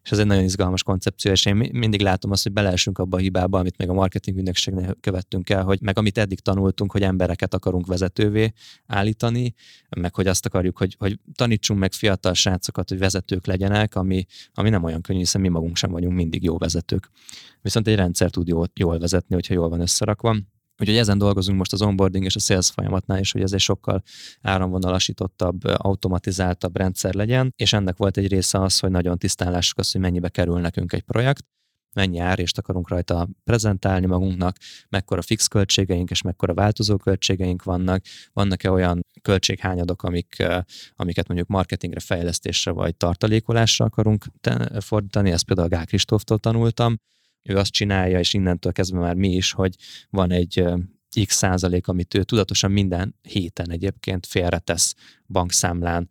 És ez egy nagyon izgalmas koncepció, és én mindig látom azt, hogy beleesünk abba a hibába, amit még a marketing ügynökségnél követtünk el, hogy meg amit eddig tanultunk, hogy embereket akarunk vezetővé állítani, meg hogy azt akarjuk, hogy, hogy tanítsunk meg fiatal srácokat, hogy vezetők legyenek, ami, ami nem olyan könnyű, hiszen mi magunk sem vagyunk mindig jó vezetők. Viszont egy rendszer tud jól, jól vezetni, hogyha jól van összerakva Úgyhogy ezen dolgozunk most az onboarding és a sales folyamatnál is, hogy ez egy sokkal áramvonalasítottabb, automatizáltabb rendszer legyen, és ennek volt egy része az, hogy nagyon tisztálásuk az, hogy mennyibe kerül nekünk egy projekt, mennyi árést akarunk rajta prezentálni magunknak, mekkora fix költségeink és mekkora változó költségeink vannak, vannak-e olyan költséghányadok, amik, amiket mondjuk marketingre, fejlesztésre vagy tartalékolásra akarunk fordítani, ezt például Gál Kristóftól tanultam, ő azt csinálja, és innentől kezdve már mi is, hogy van egy x százalék, amit ő tudatosan minden héten egyébként félretesz bankszámlán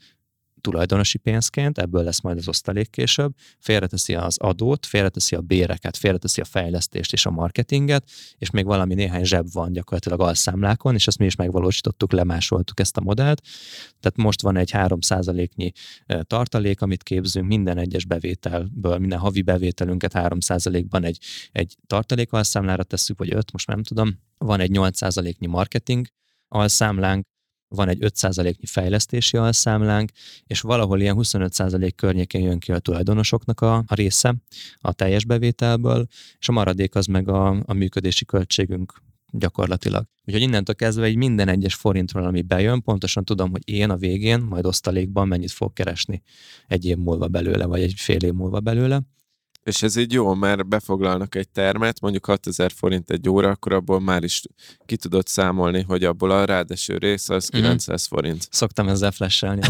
tulajdonosi pénzként, ebből lesz majd az osztalék később, félreteszi az adót, félreteszi a béreket, félreteszi a fejlesztést és a marketinget, és még valami néhány zseb van gyakorlatilag alszámlákon, és ezt mi is megvalósítottuk, lemásoltuk ezt a modellt. Tehát most van egy 3%-nyi tartalék, amit képzünk minden egyes bevételből, minden havi bevételünket 3%-ban egy, egy tartalék alszámlára tesszük, vagy 5, most nem tudom. Van egy 8%-nyi marketing alszámlánk, van egy 5%-nyi fejlesztési alszámlánk, és valahol ilyen 25% környékén jön ki a tulajdonosoknak a, a része a teljes bevételből, és a maradék az meg a, a működési költségünk gyakorlatilag. Úgyhogy innentől kezdve egy minden egyes forintról, ami bejön, pontosan tudom, hogy én a végén, majd osztalékban mennyit fog keresni egy év múlva belőle, vagy egy fél év múlva belőle. És ez így jó, mert befoglalnak egy termet, mondjuk 6000 forint egy óra, akkor abból már is ki tudod számolni, hogy abból a rádeső rész az 900 mm. forint. Szoktam ezzel flashelni,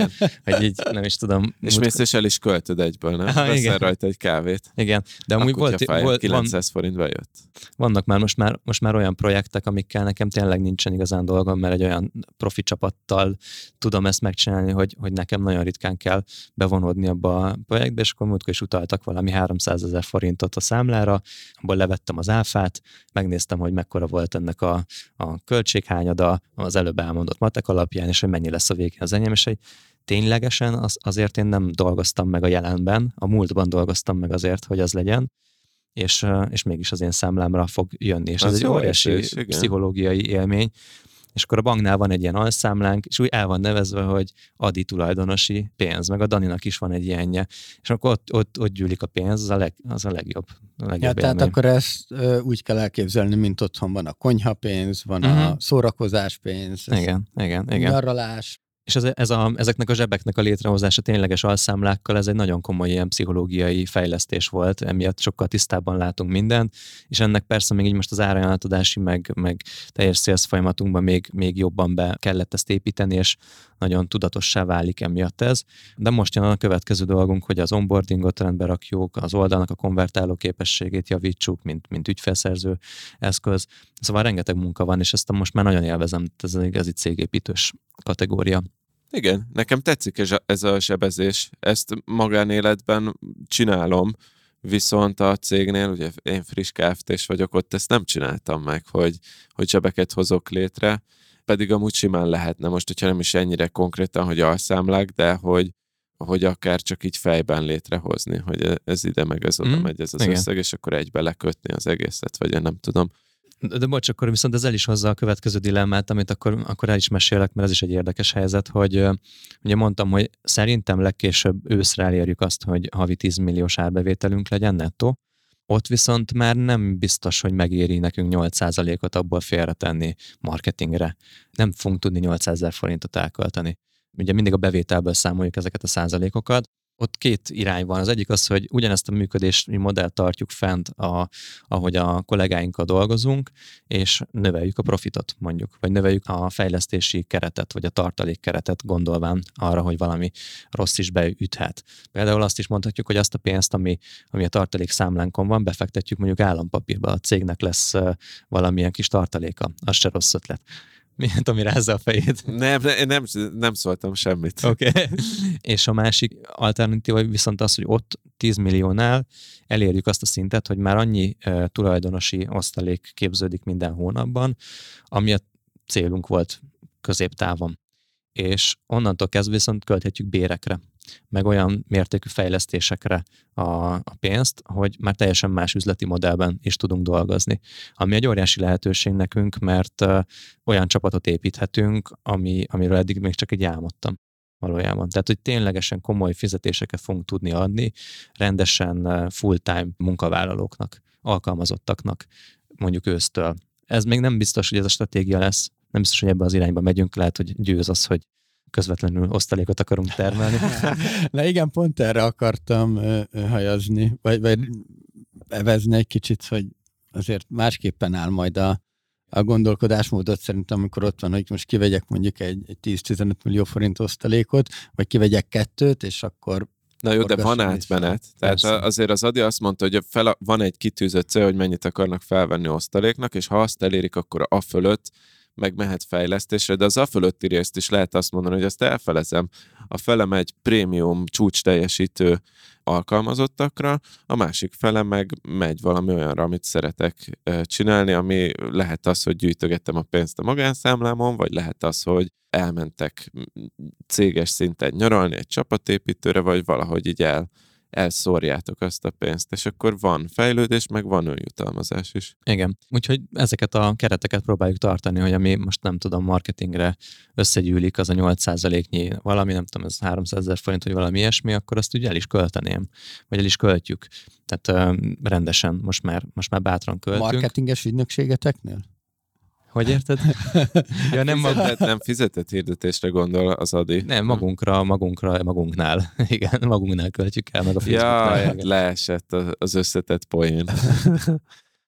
hogy így nem is tudom. És múlt... mész és el is költöd egyből, nem? Ha, Veszel rajta egy kávét. Igen, de amúgy volt, volt 900 van, forint bejött. Vannak már most, már most már olyan projektek, amikkel nekem tényleg nincsen igazán dolgom, mert egy olyan profi csapattal tudom ezt megcsinálni, hogy, hogy nekem nagyon ritkán kell bevonódni abba a projektbe, és akkor múltkor is utaltak valami 300 ezer forintot a számlára, abból levettem az áfát, megnéztem, hogy mekkora volt ennek a, a költséghányada az előbb elmondott matek alapján, és hogy mennyi lesz a végén az enyém, és hogy ténylegesen az, azért én nem dolgoztam meg a jelenben, a múltban dolgoztam meg azért, hogy az legyen, és, és mégis az én számlámra fog jönni. És az ez egy óriási pszichológiai élmény, és akkor a banknál van egy ilyen alszámlánk, és úgy el van nevezve, hogy adi tulajdonosi pénz, meg a Daninak is van egy ilyenje, és akkor ott, ott, ott gyűlik a pénz, az a, leg, az a legjobb. A legjobb ja, tehát akkor ezt ö, úgy kell elképzelni, mint otthon van a konyhapénz, van uh-huh. a mhm. szórakozáspénz, igen, igen, igen. nyaralás, és ez, ez a, ezeknek a zsebeknek a létrehozása tényleges alszámlákkal, ez egy nagyon komoly ilyen pszichológiai fejlesztés volt, emiatt sokkal tisztábban látunk mindent, és ennek persze még így most az árajánlatodási, meg, meg teljes sales folyamatunkban még, még jobban be kellett ezt építeni, és nagyon tudatossá válik emiatt ez. De most jön a következő dolgunk, hogy az onboardingot rendbe rakjuk, az oldalnak a konvertáló képességét javítsuk, mint, mint ügyfelszerző eszköz. Szóval rengeteg munka van, és ezt most már nagyon élvezem, ez egy igazi cégépítős kategória. Igen, nekem tetszik ez a sebezés. Ezt magánéletben csinálom, viszont a cégnél, ugye én friss kft vagyok, ott ezt nem csináltam meg, hogy, hogy sebeket hozok létre, pedig amúgy simán lehetne most, hogyha nem is ennyire konkrétan, hogy alszámlák, de hogy, hogy akár csak így fejben létrehozni, hogy ez ide meg ez oda mm, megy ez az igen. összeg, és akkor egybe lekötni az egészet, vagy én nem tudom. De, bocs, akkor viszont ez el is hozza a következő dilemmát, amit akkor, akkor el is mesélek, mert ez is egy érdekes helyzet, hogy ugye mondtam, hogy szerintem legkésőbb őszre elérjük azt, hogy havi 10 milliós árbevételünk legyen nettó, ott viszont már nem biztos, hogy megéri nekünk 8%-ot abból félretenni marketingre. Nem fogunk tudni 800 ezer forintot elkölteni. Ugye mindig a bevételből számoljuk ezeket a százalékokat, ott két irány van. Az egyik az, hogy ugyanezt a működési modellt tartjuk fent, a, ahogy a kollégáinkkal dolgozunk, és növeljük a profitot mondjuk, vagy növeljük a fejlesztési keretet, vagy a tartalék keretet gondolván arra, hogy valami rossz is beüthet. Például azt is mondhatjuk, hogy azt a pénzt, ami, ami a tartalék számlánkon van, befektetjük mondjuk állampapírba, a cégnek lesz valamilyen kis tartaléka. Az se rossz ötlet. Miért, ami rázza a fejét? Nem, nem, nem, nem szóltam semmit. Oké. Okay. És a másik alternatíva viszont az, hogy ott 10 milliónál elérjük azt a szintet, hogy már annyi uh, tulajdonosi osztalék képződik minden hónapban, ami a célunk volt középtávon. És onnantól kezdve viszont költhetjük bérekre meg olyan mértékű fejlesztésekre a, a pénzt, hogy már teljesen más üzleti modellben is tudunk dolgozni. Ami egy óriási lehetőség nekünk, mert uh, olyan csapatot építhetünk, ami, amiről eddig még csak egy álmodtam valójában. Tehát, hogy ténylegesen komoly fizetéseket fogunk tudni adni rendesen full-time munkavállalóknak, alkalmazottaknak, mondjuk ősztől. Ez még nem biztos, hogy ez a stratégia lesz, nem biztos, hogy ebbe az irányba megyünk, lehet, hogy győz az, hogy közvetlenül osztalékot akarunk termelni. Na igen, pont erre akartam hajazni, vagy, vagy evezni egy kicsit, hogy azért másképpen áll majd a, a gondolkodásmódot szerintem, amikor ott van, hogy most kivegyek mondjuk egy, egy 10-15 millió forint osztalékot, vagy kivegyek kettőt, és akkor Na jó, de van átmenet. Tehát Persze. azért az Adi azt mondta, hogy fel, van egy kitűzött cél, hogy mennyit akarnak felvenni osztaléknak, és ha azt elérik, akkor a fölött meg mehet fejlesztésre, de az a fölötti részt is lehet azt mondani, hogy ezt elfelezem. A felem egy prémium csúcs teljesítő alkalmazottakra, a másik fele meg megy valami olyanra, amit szeretek csinálni, ami lehet az, hogy gyűjtögettem a pénzt a magánszámlámon, vagy lehet az, hogy elmentek céges szinten nyaralni egy csapatépítőre, vagy valahogy így el elszórjátok azt a pénzt, és akkor van fejlődés, meg van önjutalmazás is. Igen, úgyhogy ezeket a kereteket próbáljuk tartani, hogy ami most nem tudom, marketingre összegyűlik, az a 8%-nyi valami, nem tudom, ez 300 ezer forint, vagy valami ilyesmi, akkor azt ugye el is költeném, vagy el is költjük. Tehát uh, rendesen most már, most már bátran költünk. Marketinges ügynökségeteknél? Hogy érted? ja, nem, fizetett, nem fizetett hirdetésre gondol az Adi. Nem, magunkra, magunkra, magunknál. Igen, magunknál költjük el, meg a Facebooknál. Ja, leesett az összetett poén.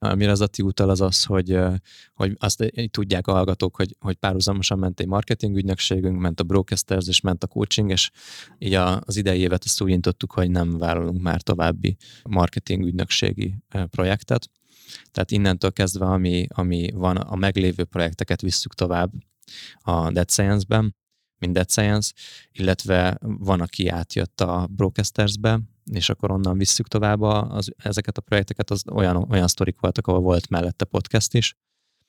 Amire az Ati utal az az, hogy, hogy azt tudják a hallgatók, hogy, hogy párhuzamosan ment egy marketing ügynökségünk, ment a Brocasters és ment a coaching, és így az idei évet ezt úgy intottuk, hogy nem vállalunk már további marketing ügynökségi projektet tehát innentől kezdve, ami, ami van, a meglévő projekteket visszük tovább a Dead Science-ben, mint Dead Science, illetve van, aki átjött a Brocasters-be, és akkor onnan visszük tovább az, ezeket a projekteket, az olyan, olyan sztorik voltak, ahol volt mellette podcast is,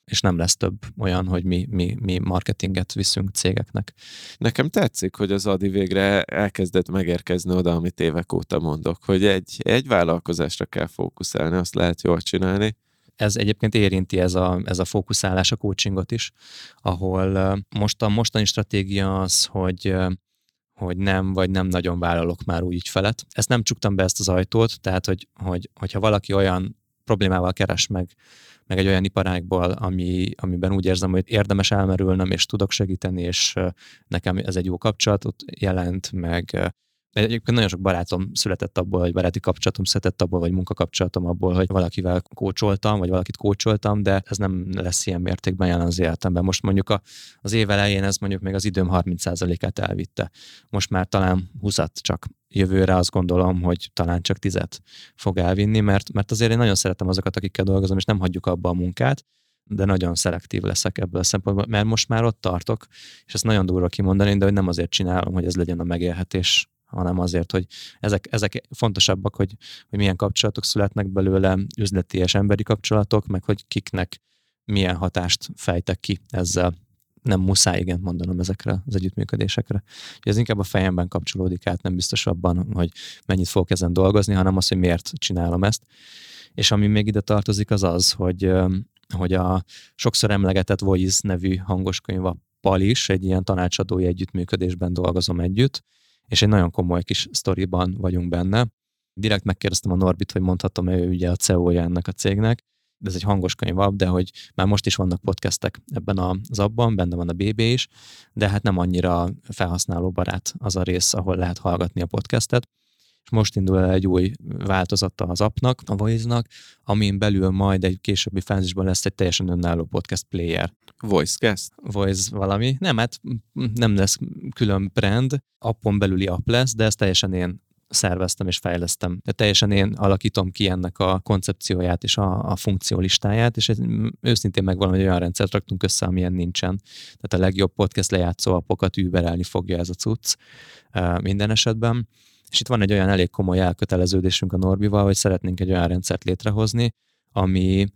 és nem lesz több olyan, hogy mi, mi, mi marketinget viszünk cégeknek. Nekem tetszik, hogy az Adi végre elkezdett megérkezni oda, amit évek óta mondok, hogy egy, egy vállalkozásra kell fókuszálni, azt lehet jól csinálni. Ez egyébként érinti ez a, ez a fókuszálás a coachingot is, ahol most a mostani stratégia az, hogy hogy nem, vagy nem nagyon vállalok már úgy felett. Ezt nem csuktam be ezt az ajtót, tehát, hogy, hogy, hogyha valaki olyan problémával keres meg meg egy olyan iparágból, ami, amiben úgy érzem, hogy érdemes elmerülnem, és tudok segíteni, és nekem ez egy jó kapcsolatot jelent, meg Egyébként nagyon sok barátom született abból, vagy baráti kapcsolatom született abból, vagy munkakapcsolatom abból, hogy valakivel kócsoltam, vagy valakit kócsoltam, de ez nem lesz ilyen mértékben jelen az életemben. Most mondjuk a, az év elején ez mondjuk még az időm 30%-át elvitte. Most már talán 20 csak jövőre azt gondolom, hogy talán csak tizet fog elvinni, mert, mert azért én nagyon szeretem azokat, akikkel dolgozom, és nem hagyjuk abba a munkát, de nagyon szelektív leszek ebből a szempontból, mert most már ott tartok, és ezt nagyon durva kimondani, de hogy nem azért csinálom, hogy ez legyen a megélhetés hanem azért, hogy ezek, ezek fontosabbak, hogy, hogy milyen kapcsolatok születnek belőle, üzleti és emberi kapcsolatok, meg hogy kiknek milyen hatást fejtek ki ezzel. Nem muszáj igen mondanom ezekre az együttműködésekre. Ez inkább a fejemben kapcsolódik át, nem biztos abban, hogy mennyit fogok ezen dolgozni, hanem az, hogy miért csinálom ezt. És ami még ide tartozik, az az, hogy, hogy a sokszor emlegetett Voice nevű hangoskönyv a Pal is, egy ilyen tanácsadói együttműködésben dolgozom együtt, és egy nagyon komoly kis sztoriban vagyunk benne. Direkt megkérdeztem a Norbit, hogy mondhatom ő ugye a CEO-ja ennek a cégnek, de ez egy hangos könyv de hogy már most is vannak podcastek ebben az abban, benne van a BB is, de hát nem annyira felhasználó barát az a rész, ahol lehet hallgatni a podcastet. És most indul el egy új változata az appnak, a Voice-nak, amin belül majd egy későbbi fázisban lesz egy teljesen önálló podcast player. Voicecast? Voice valami. Nem, hát nem lesz külön brand, appon belüli app lesz, de ezt teljesen én szerveztem és fejlesztem. De teljesen én alakítom ki ennek a koncepcióját és a, a funkciólistáját, és ez, őszintén meg valami olyan rendszert raktunk össze, amilyen nincsen. Tehát a legjobb podcast lejátszó appokat überelni fogja ez a cucc minden esetben. És itt van egy olyan elég komoly elköteleződésünk a Norbival, hogy szeretnénk egy olyan rendszert létrehozni, ami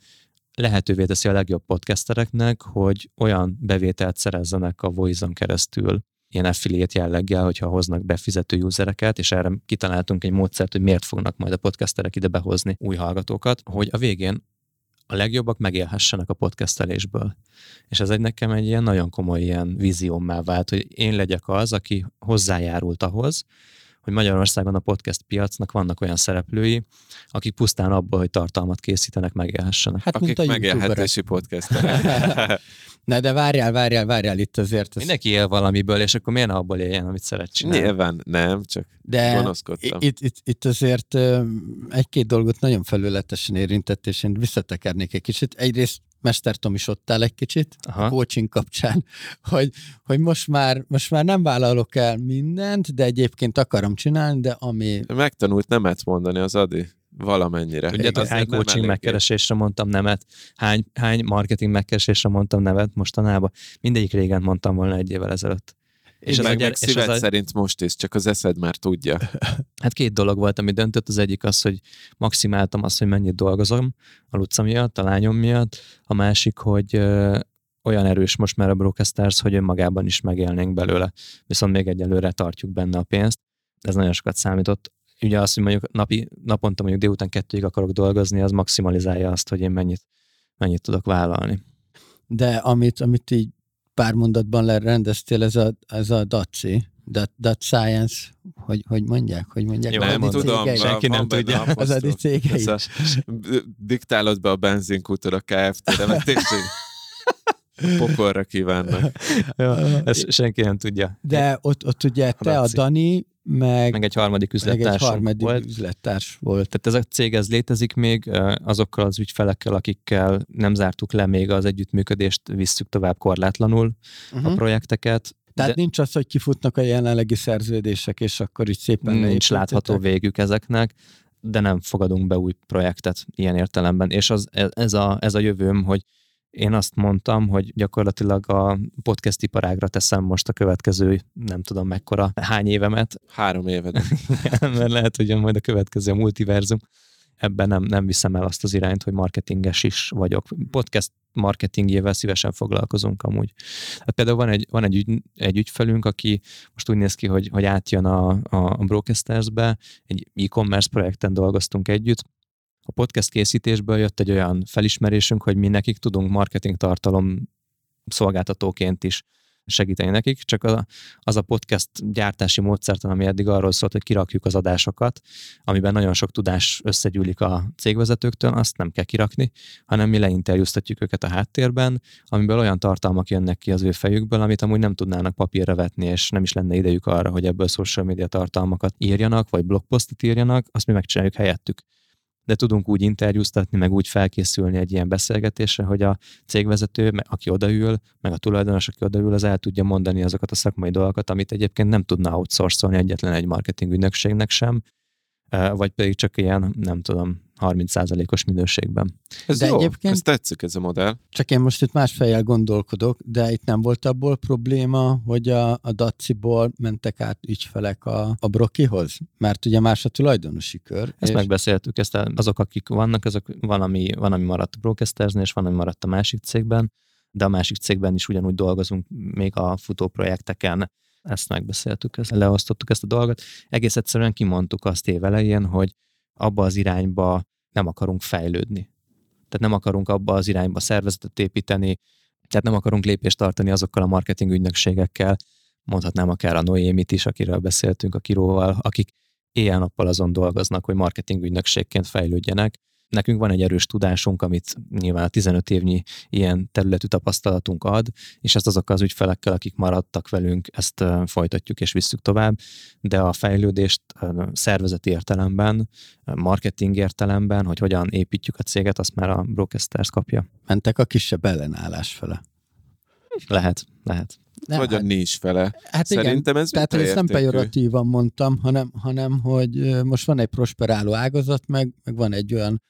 lehetővé teszi a legjobb podcastereknek, hogy olyan bevételt szerezzenek a Voice-on keresztül, ilyen affiliate jelleggel, hogyha hoznak befizető usereket, és erre kitaláltunk egy módszert, hogy miért fognak majd a podcasterek ide behozni új hallgatókat, hogy a végén a legjobbak megélhessenek a podcastelésből. És ez egy nekem egy ilyen nagyon komoly ilyen víziómmá vált, hogy én legyek az, aki hozzájárult ahhoz, hogy Magyarországon a podcast piacnak vannak olyan szereplői, akik pusztán abból, hogy tartalmat készítenek, megélhessenek. Hát, akik megélhetési podcast. Na de várjál, várjál, várjál itt azért. Ez... Mindenki él valamiből, és akkor miért abból éljen, amit szeret csinálni? Nyilván nem, csak de gonoszkodtam. Itt, itt, itt azért egy-két dolgot nagyon felületesen érintett, és én visszatekernék egy kicsit. Egyrészt Mester Tom is ott áll egy kicsit Aha. a coaching kapcsán, hogy, hogy most, már, most már nem vállalok el mindent, de egyébként akarom csinálni, de ami... Megtanult nemet mondani az Adi valamennyire. Tudjátok, hány coaching megkeresésre mondtam nemet, hány, hány marketing megkeresésre mondtam nevet mostanában. Mindegyik régen mondtam volna egy évvel ezelőtt. És, meg, az meg szíved az a... szerint most is, csak az eszed már tudja. Hát két dolog volt, ami döntött. Az egyik az, hogy maximáltam azt, hogy mennyit dolgozom a Luca miatt, a lányom miatt. A másik, hogy ö, olyan erős most már a Brocasters, hogy önmagában is megélnénk belőle. Viszont még egyelőre tartjuk benne a pénzt. Ez nagyon sokat számított. Ugye az, hogy mondjuk napi, naponta mondjuk délután kettőig akarok dolgozni, az maximalizálja azt, hogy én mennyit, mennyit tudok vállalni. De amit, amit így pár mondatban lerendeztél, ez a, ez a DACI, that, that Science, hogy, hogy mondják, hogy mondják. Jó, nem tudom, senki nem tudja. Az a cégei. Diktálod be a benzinkútól a KFT-re, mert tényleg pokolra kívánnak. Jó, ezt senki nem tudja. De ott, ott ugye te, a Dani, meg, meg egy harmadik üzlettárs meg egy harmadik volt. üzlettárs volt. Tehát ez a cég ez létezik még, azokkal az ügyfelekkel, akikkel nem zártuk le még az együttműködést, visszük tovább korlátlanul uh-huh. a mhm. projekteket. Tehát de nincs az, hogy kifutnak a jelenlegi szerződések, és akkor így szépen Nincs látható végük ezeknek, de nem fogadunk be új projektet ilyen értelemben. És az, ez, a, ez a jövőm, hogy én azt mondtam, hogy gyakorlatilag a podcast iparágra teszem most a következő, nem tudom mekkora, hány évemet. Három évet. mert lehet, hogy majd a következő a multiverzum. Ebben nem, nem viszem el azt az irányt, hogy marketinges is vagyok. Podcast marketingjével szívesen foglalkozunk amúgy. Hát például van egy, van egy, ügy, egy ügyfelünk, aki most úgy néz ki, hogy, hogy átjön a, a, a egy e-commerce projekten dolgoztunk együtt, a podcast készítésből jött egy olyan felismerésünk, hogy mi nekik tudunk marketing tartalom szolgáltatóként is segíteni nekik, csak az a podcast gyártási módszertan, ami eddig arról szólt, hogy kirakjuk az adásokat, amiben nagyon sok tudás összegyűlik a cégvezetőktől, azt nem kell kirakni, hanem mi leinterjúztatjuk őket a háttérben, amiből olyan tartalmak jönnek ki az ő fejükből, amit amúgy nem tudnának papírra vetni, és nem is lenne idejük arra, hogy ebből social media tartalmakat írjanak, vagy blogposztot írjanak, azt mi megcsináljuk helyettük de tudunk úgy interjúztatni, meg úgy felkészülni egy ilyen beszélgetésre, hogy a cégvezető, aki odaül, meg a tulajdonos, aki odaül, az el tudja mondani azokat a szakmai dolgokat, amit egyébként nem tudna outsourcolni egyetlen egy marketing ügynökségnek sem, vagy pedig csak ilyen, nem tudom, 30%-os minőségben. Ez de jó, egyébként, ez tetszik ez a modell. Csak én most itt más fejjel gondolkodok, de itt nem volt abból probléma, hogy a, a Daciból mentek át ügyfelek a, a Brokihoz? Mert ugye más a tulajdonosi kör. Ezt és... megbeszéltük, ezt azok, akik vannak, azok van, ami, van, ami maradt a Brocastersnél, és van, ami maradt a másik cégben, de a másik cégben is ugyanúgy dolgozunk még a futó projekteken, ezt megbeszéltük, ezt leosztottuk ezt a dolgot. Egész egyszerűen kimondtuk azt évelején, hogy abba az irányba nem akarunk fejlődni. Tehát nem akarunk abba az irányba szervezetet építeni, tehát nem akarunk lépést tartani azokkal a marketing ügynökségekkel, mondhatnám akár a Noémit is, akiről beszéltünk, a Kiróval, akik éjjel-nappal azon dolgoznak, hogy marketing ügynökségként fejlődjenek. Nekünk van egy erős tudásunk, amit nyilván a 15 évnyi ilyen területű tapasztalatunk ad, és ezt azokkal az ügyfelekkel, akik maradtak velünk, ezt folytatjuk és visszük tovább, de a fejlődést szervezeti értelemben, marketing értelemben, hogy hogyan építjük a céget, azt már a Brocasters kapja. Mentek a kisebb ellenállás fele. Lehet, lehet. Nem, Vagy hát, a nincs fele. Hát Szerintem igen, ez tehát ezt nem pejoratívan mondtam, hanem, hanem hogy most van egy prosperáló ágazat, meg, meg van egy olyan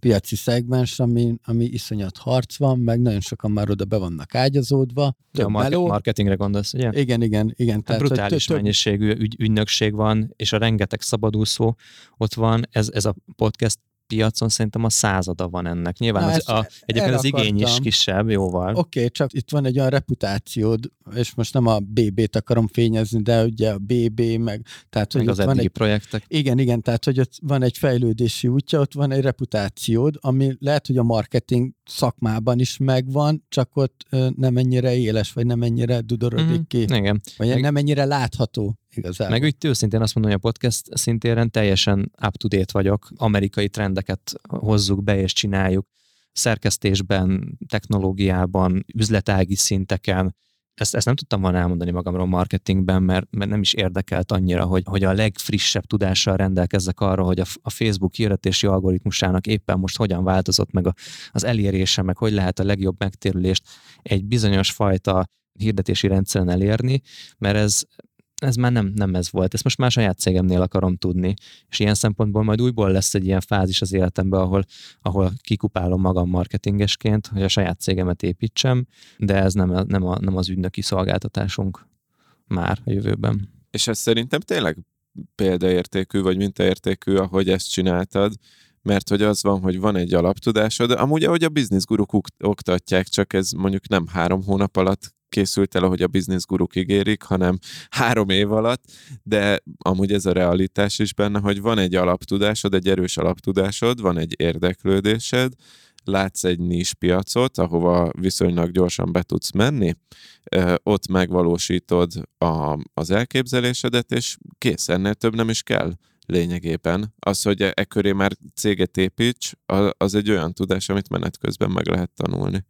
piaci szegmens, ami, ami iszonyat harc van, meg nagyon sokan már oda be vannak ágyazódva. Ja, a market, marketingre gondolsz, ugye? Igen, igen, igen. Hát tehát, brutális több, mennyiségű ügy, ügynökség van, és a rengeteg szabadúszó ott van. Ez, ez a podcast piacon szerintem a százada van ennek. Nyilván Na, az, a, egyébként az igény is kisebb, jóval. Oké, okay, csak itt van egy olyan reputációd, és most nem a BB-t akarom fényezni, de ugye a BB, meg... Tehát, meg hogy az van egy, projektek. Igen, igen, tehát hogy ott van egy fejlődési útja, ott van egy reputációd, ami lehet, hogy a marketing szakmában is megvan, csak ott nem ennyire éles, vagy nem ennyire dudorodik mm-hmm. ki. Igen. Vagy meg, nem ennyire látható. Igazából. Meg úgy őszintén azt mondom, hogy a podcast szintéren teljesen up-to-date vagyok, amerikai trendeket hozzuk be és csináljuk, szerkesztésben, technológiában, üzletági szinteken, ezt, ezt nem tudtam volna elmondani magamról marketingben, mert, mert nem is érdekelt annyira, hogy, hogy a legfrissebb tudással rendelkezzek arról, hogy a, a Facebook hirdetési algoritmusának éppen most hogyan változott meg a, az elérése, meg hogy lehet a legjobb megtérülést egy bizonyos fajta hirdetési rendszeren elérni, mert ez ez már nem, nem ez volt. Ezt most már saját cégemnél akarom tudni. És ilyen szempontból majd újból lesz egy ilyen fázis az életemben, ahol, ahol kikupálom magam marketingesként, hogy a saját cégemet építsem, de ez nem, nem, a, nem az ügynöki szolgáltatásunk már a jövőben. És ez szerintem tényleg példaértékű, vagy mintaértékű, ahogy ezt csináltad, mert hogy az van, hogy van egy alaptudásod, amúgy ahogy a bizniszguruk oktatják, csak ez mondjuk nem három hónap alatt készült el, ahogy a bizniszguruk ígérik, hanem három év alatt, de amúgy ez a realitás is benne, hogy van egy alaptudásod, egy erős alaptudásod, van egy érdeklődésed, látsz egy nis piacot, ahova viszonylag gyorsan be tudsz menni, ott megvalósítod a, az elképzelésedet, és kész, ennél több nem is kell lényegében. Az, hogy e, e köré már céget építs, az egy olyan tudás, amit menet közben meg lehet tanulni.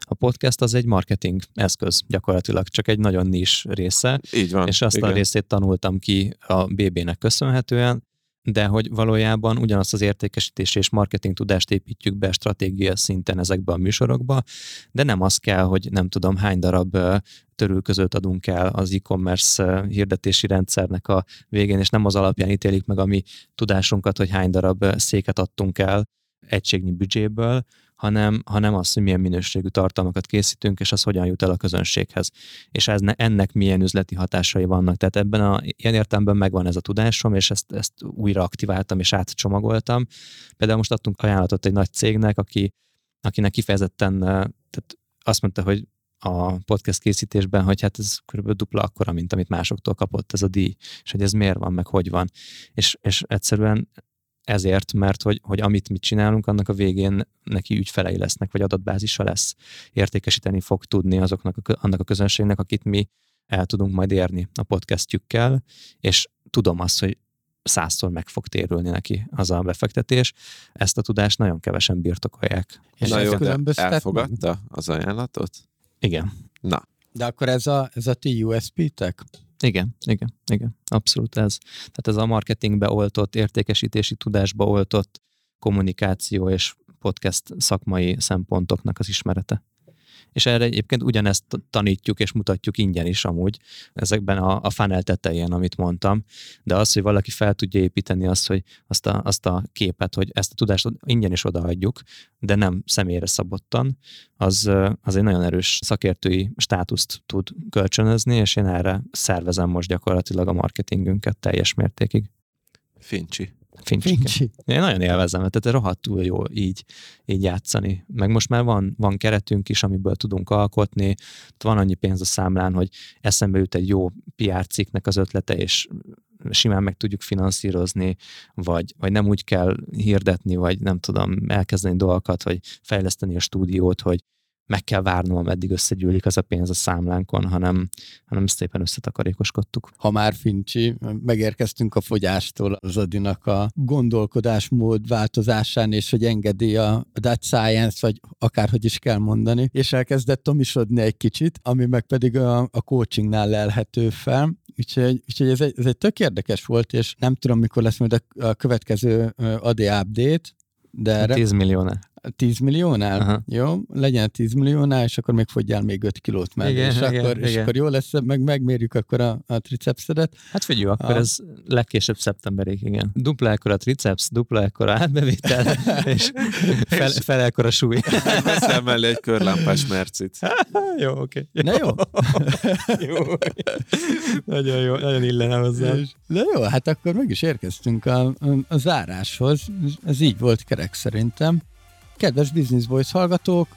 A podcast az egy marketing eszköz gyakorlatilag, csak egy nagyon nis része. Így van. És azt igen. a részét tanultam ki a BB-nek köszönhetően, de hogy valójában ugyanazt az értékesítés és marketing tudást építjük be stratégia szinten ezekbe a műsorokba, de nem az kell, hogy nem tudom hány darab törülközőt adunk el az e-commerce hirdetési rendszernek a végén, és nem az alapján ítélik meg a mi tudásunkat, hogy hány darab széket adtunk el egységnyi büdzséből, hanem, hanem az, hogy milyen minőségű tartalmakat készítünk, és az hogyan jut el a közönséghez. És ez, ennek milyen üzleti hatásai vannak. Tehát ebben a ilyen értelemben megvan ez a tudásom, és ezt, ezt újra aktiváltam és átcsomagoltam. Például most adtunk ajánlatot egy nagy cégnek, aki, akinek kifejezetten tehát azt mondta, hogy a podcast készítésben, hogy hát ez körülbelül dupla akkora, mint amit másoktól kapott ez a díj, és hogy ez miért van, meg hogy van. És, és egyszerűen ezért, mert hogy, hogy amit mi csinálunk, annak a végén neki ügyfelei lesznek, vagy adatbázisa lesz. Értékesíteni fog tudni azoknak a, annak a közönségnek, akit mi el tudunk majd érni a podcastjükkel, és tudom azt, hogy százszor meg fog térülni neki az a befektetés. Ezt a tudást nagyon kevesen birtokolják. És Na jó, de elfogadta az ajánlatot? Igen. Na. De akkor ez a, ez a ti USP-tek? Igen, igen, igen, abszolút ez. Tehát ez a marketingbe oltott, értékesítési tudásba oltott kommunikáció és podcast szakmai szempontoknak az ismerete. És erre egyébként ugyanezt tanítjuk és mutatjuk ingyen is amúgy, ezekben a, a funnel tetején, amit mondtam, de az, hogy valaki fel tudja építeni azt, hogy azt a, azt a képet, hogy ezt a tudást ingyen is odaadjuk, de nem személyre szabottan, az, az egy nagyon erős szakértői státuszt tud kölcsönözni, és én erre szervezem most gyakorlatilag a marketingünket teljes mértékig. Fincsi. Fincsi. Fincsi. Én nagyon élvezem, tehát rohadtul jó így, így játszani. Meg most már van, van keretünk is, amiből tudunk alkotni, van annyi pénz a számlán, hogy eszembe jut egy jó PR cikknek az ötlete, és simán meg tudjuk finanszírozni, vagy, vagy nem úgy kell hirdetni, vagy nem tudom, elkezdeni dolgokat, vagy fejleszteni a stúdiót, hogy meg kell várnom, ameddig összegyűlik az a pénz a számlánkon, hanem, hanem szépen összetakarékoskodtuk. Ha már Fincsi, megérkeztünk a fogyástól az Adinak a gondolkodásmód változásán, és hogy engedi a Dutch Science, vagy akárhogy is kell mondani, és elkezdett tomisodni egy kicsit, ami meg pedig a, a coachingnál lelhető fel. Úgyhogy, úgyhogy ez, egy, ez egy tök érdekes volt, és nem tudom, mikor lesz majd a, a következő AD update, de... 10 milliónál. 10 milliónál? Aha. Jó, legyen 10 milliónál, és akkor még fogyjál még 5 kilót mellé, igen, és, igen, akkor, igen. és akkor jó lesz, meg megmérjük akkor a, a tricepszedet. Hát figyelj, akkor a... ez legkésőbb szeptemberig, igen. Dupla ekkor a triceps, dupla ekkor a átbevétel, és fel, fel ekkor a súly. Veszel mellé egy körlámpás mercit. jó, oké. Okay. Na jó. jó. nagyon jó, nagyon illene hozzá. Na jó, hát akkor meg is érkeztünk a, a, a záráshoz. Ez így volt kerek szerintem. Kedves Business Voice hallgatók,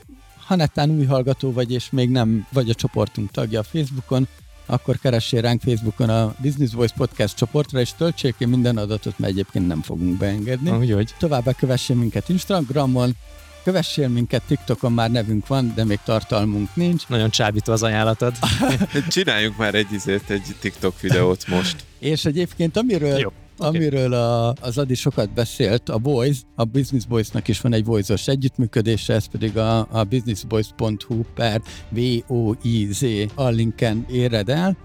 ha netán új hallgató vagy, és még nem vagy a csoportunk tagja a Facebookon, akkor keressél ránk Facebookon a Business Voice Podcast csoportra, és töltsék ki minden adatot, mert egyébként nem fogunk beengedni. Úgyhogy. Továbbá kövessél minket Instagramon, Kövessél minket, TikTokon már nevünk van, de még tartalmunk nincs. Nagyon csábító az ajánlatod. Csináljunk már egy izért, egy TikTok videót most. És egyébként amiről Jó. Okay. Amiről a, az Adi sokat beszélt, a Boys, a Business Boys-nak is van egy voice együttműködése, ez pedig a, a businessboys.hu per V-O-I-Z a linken éred el.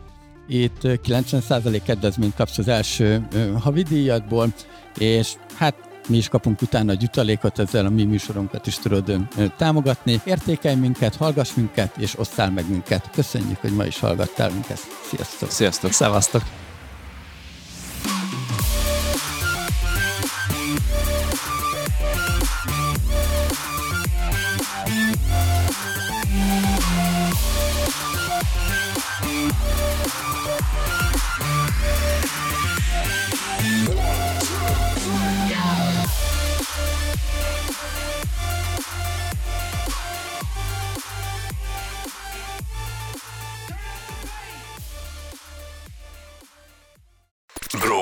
Itt 90% kedvezményt kapsz az első havidíjadból, és hát mi is kapunk utána a jutalékot, ezzel a mi műsorunkat is tudod támogatni. Értékelj minket, hallgass minket, és osszál meg minket. Köszönjük, hogy ma is hallgattál minket. Sziasztok! Sziasztok! Szevasztok!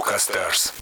Рок-Астарс.